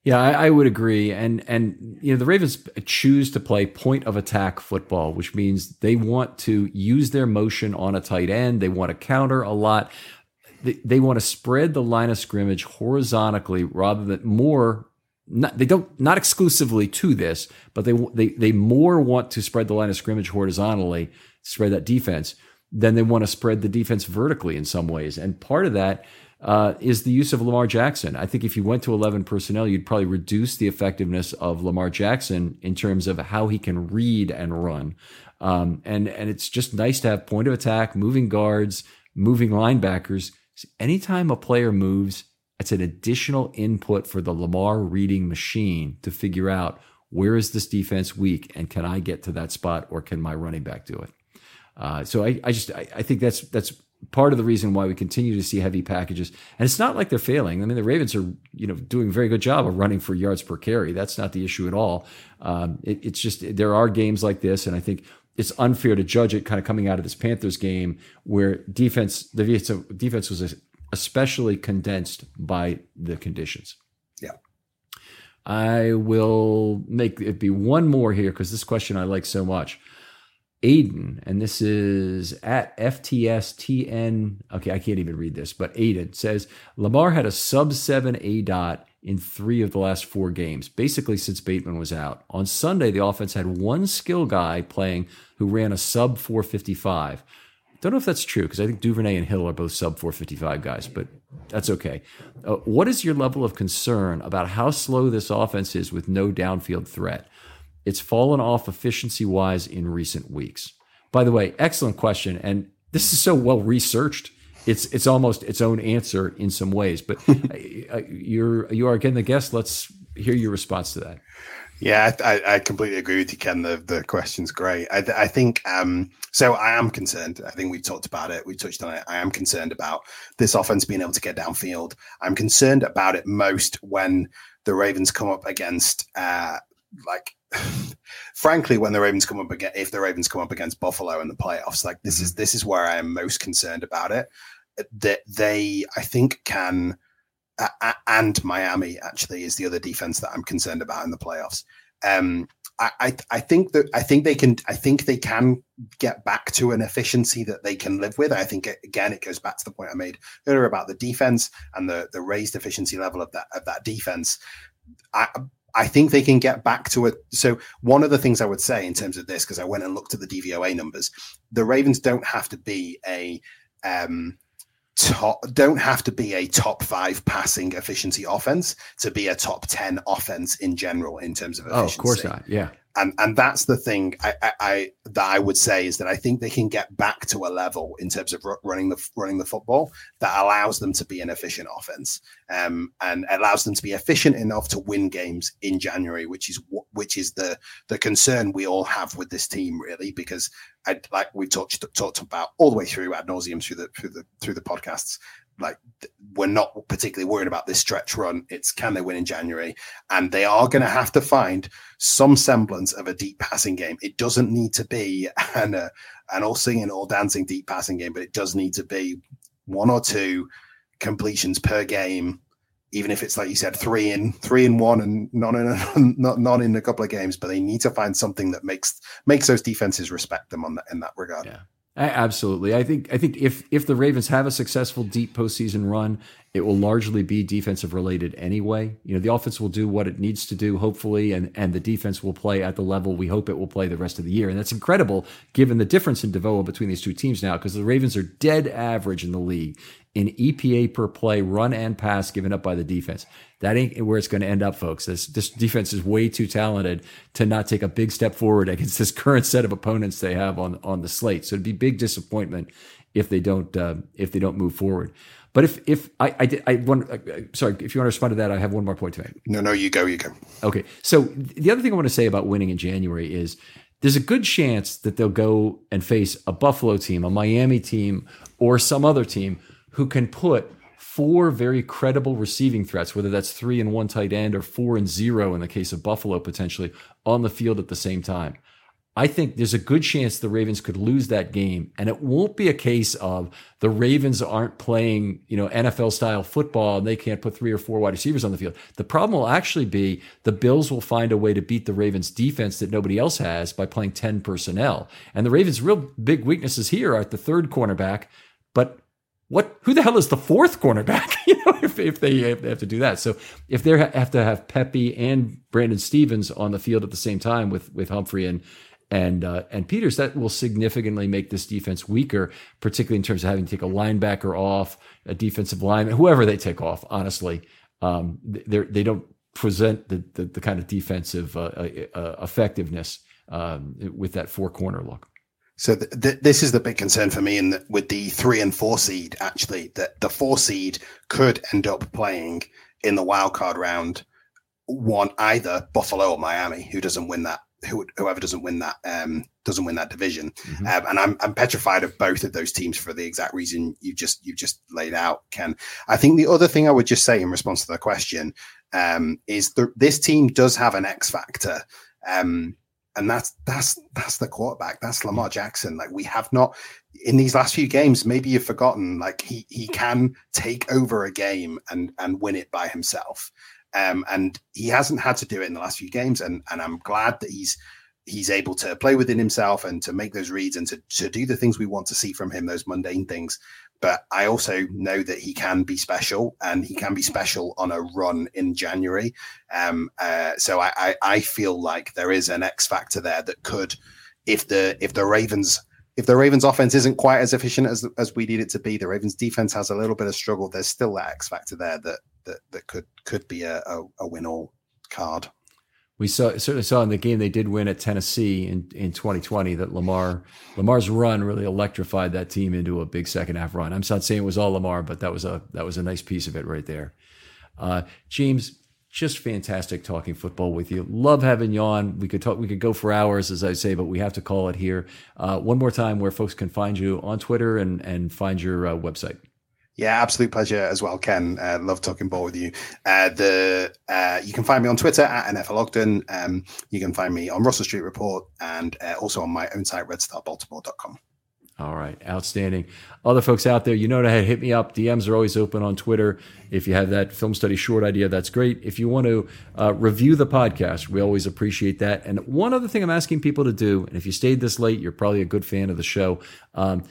Yeah, I, I, would agree, and and you know the Ravens choose to play point of attack football, which means they want to use their motion on a tight end. They want to counter a lot. They, they want to spread the line of scrimmage horizontally rather than more. Not, they don't not exclusively to this, but they they they more want to spread the line of scrimmage horizontally, spread that defense, than they want to spread the defense vertically in some ways. And part of that uh, is the use of Lamar Jackson. I think if you went to 11 personnel, you'd probably reduce the effectiveness of Lamar Jackson in terms of how he can read and run. Um, and, and it's just nice to have point of attack, moving guards, moving linebackers. Anytime a player moves, it's an additional input for the Lamar reading machine to figure out where is this defense weak and can I get to that spot or can my running back do it? Uh, so I, I just I, I think that's that's part of the reason why we continue to see heavy packages. And it's not like they're failing. I mean, the Ravens are, you know, doing a very good job of running for yards per carry. That's not the issue at all. Um, it, it's just there are games like this, and I think it's unfair to judge it kind of coming out of this Panthers game where defense, the defense was especially condensed by the conditions. Yeah. I will make it be one more here because this question I like so much. Aiden, and this is at FTSTN. Okay, I can't even read this, but Aiden says Lamar had a sub seven aDOT in three of the last four games, basically since Bateman was out. On Sunday, the offense had one skill guy playing who ran a sub 455. Don't know if that's true because I think Duvernay and Hill are both sub 455 guys, but that's okay. Uh, what is your level of concern about how slow this offense is with no downfield threat? It's fallen off efficiency wise in recent weeks. By the way, excellent question. And this is so well researched. It's it's almost its own answer in some ways. But you're you are again the guest. Let's hear your response to that. Yeah, I, I, completely agree with you, Ken. The the question's great. I, I think um, so. I am concerned. I think we talked about it. We touched on it. I am concerned about this offense being able to get downfield. I'm concerned about it most when the Ravens come up against uh, like frankly, when the Ravens come up against if the Ravens come up against Buffalo in the playoffs, like this is this is where I am most concerned about it. That they, I think, can uh, and Miami actually is the other defense that I'm concerned about in the playoffs. Um, I, I think that I think they can I think they can get back to an efficiency that they can live with. I think again it goes back to the point I made earlier about the defense and the the raised efficiency level of that of that defense. I I think they can get back to it. So one of the things I would say in terms of this, because I went and looked at the DVOA numbers, the Ravens don't have to be a um, top don't have to be a top five passing efficiency offense to be a top 10 offense in general in terms of efficiency. Oh, of course not. Yeah and and that's the thing I, I, I, that I would say is that I think they can get back to a level in terms of running the running the football that allows them to be an efficient offense, um, and allows them to be efficient enough to win games in January, which is which is the the concern we all have with this team, really, because I, like we talked talked about all the way through ad nauseum through the through the through the podcasts like we're not particularly worried about this stretch run. It's can they win in January? And they are going to have to find some semblance of a deep passing game. It doesn't need to be an uh, an all singing, all dancing deep passing game, but it does need to be one or two completions per game. Even if it's like you said, three in three in one, and not in a, not not in a couple of games, but they need to find something that makes makes those defenses respect them on that in that regard. Yeah. Absolutely. I think I think if if the Ravens have a successful deep postseason run, it will largely be defensive related anyway. You know, the offense will do what it needs to do, hopefully, and and the defense will play at the level we hope it will play the rest of the year. And that's incredible given the difference in DVOA between these two teams now, because the Ravens are dead average in the league in EPA per play, run and pass given up by the defense. That ain't where it's going to end up, folks. This, this defense is way too talented to not take a big step forward against this current set of opponents they have on on the slate. So it'd be big disappointment if they don't uh, if they don't move forward. But if if I I, did, I want uh, sorry if you want to respond to that, I have one more point to make. No, no, you go, you go. Okay, so the other thing I want to say about winning in January is there's a good chance that they'll go and face a Buffalo team, a Miami team, or some other team who can put four very credible receiving threats, whether that's three and one tight end or four and zero in the case of Buffalo potentially, on the field at the same time. I think there's a good chance the Ravens could lose that game. And it won't be a case of the Ravens aren't playing, you know, NFL style football and they can't put three or four wide receivers on the field. The problem will actually be the Bills will find a way to beat the Ravens defense that nobody else has by playing 10 personnel. And the Ravens' real big weaknesses here are at the third cornerback, but what who the hell is the fourth cornerback? You know if, if they have to do that. So if they have to have pepe and brandon stephens on the field at the same time with with humphrey and and uh, and peters that will significantly make this defense weaker particularly in terms of having to take a linebacker off a defensive lineman whoever they take off honestly. Um, they they don't present the, the, the kind of defensive uh, uh, uh effectiveness um, with that four corner look so th- th- this is the big concern for me, in the, with the three and four seed. Actually, that the four seed could end up playing in the wild card round one either Buffalo or Miami, who doesn't win that. Who, whoever doesn't win that um, doesn't win that division, mm-hmm. um, and I'm, I'm petrified of both of those teams for the exact reason you just you just laid out, Ken. I think the other thing I would just say in response to the question um, is that this team does have an X factor. Um, and that's that's that's the quarterback. That's Lamar Jackson. Like we have not in these last few games. Maybe you've forgotten. Like he he can take over a game and and win it by himself. Um, and he hasn't had to do it in the last few games, and and I'm glad that he's he's able to play within himself and to make those reads and to, to do the things we want to see from him, those mundane things. But I also know that he can be special and he can be special on a run in January. Um, uh, so I, I, I feel like there is an X factor there that could, if the if the Ravens if the Ravens offense isn't quite as efficient as as we need it to be, the Ravens defense has a little bit of struggle. There's still that X factor there that that that could could be a, a, a win all card we saw certainly saw in the game they did win at Tennessee in, in 2020 that Lamar Lamar's run really electrified that team into a big second half run. I'm not saying it was all Lamar, but that was a that was a nice piece of it right there. Uh, James, just fantastic talking football with you. Love having you on. We could talk. We could go for hours, as I say, but we have to call it here. Uh, one more time, where folks can find you on Twitter and and find your uh, website. Yeah, absolute pleasure as well, Ken. Uh, love talking ball with you. Uh, the uh, you can find me on Twitter at NFL Ogden. Um, you can find me on Russell Street Report and uh, also on my own site, RedStarBaltimore.com. All right, outstanding. Other folks out there, you know to hit me up. DMs are always open on Twitter. If you have that film study short idea, that's great. If you want to uh, review the podcast, we always appreciate that. And one other thing I'm asking people to do, and if you stayed this late, you're probably a good fan of the show. Um,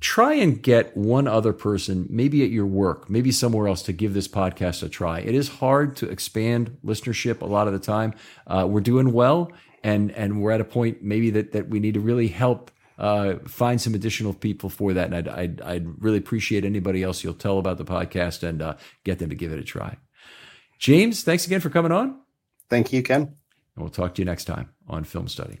try and get one other person, maybe at your work, maybe somewhere else, to give this podcast a try. It is hard to expand listenership a lot of the time. Uh, we're doing well, and and we're at a point maybe that that we need to really help. Uh, find some additional people for that, and I'd, I'd, I'd, really appreciate anybody else you'll tell about the podcast and uh, get them to give it a try. James, thanks again for coming on. Thank you, Ken. And we'll talk to you next time on Film Study.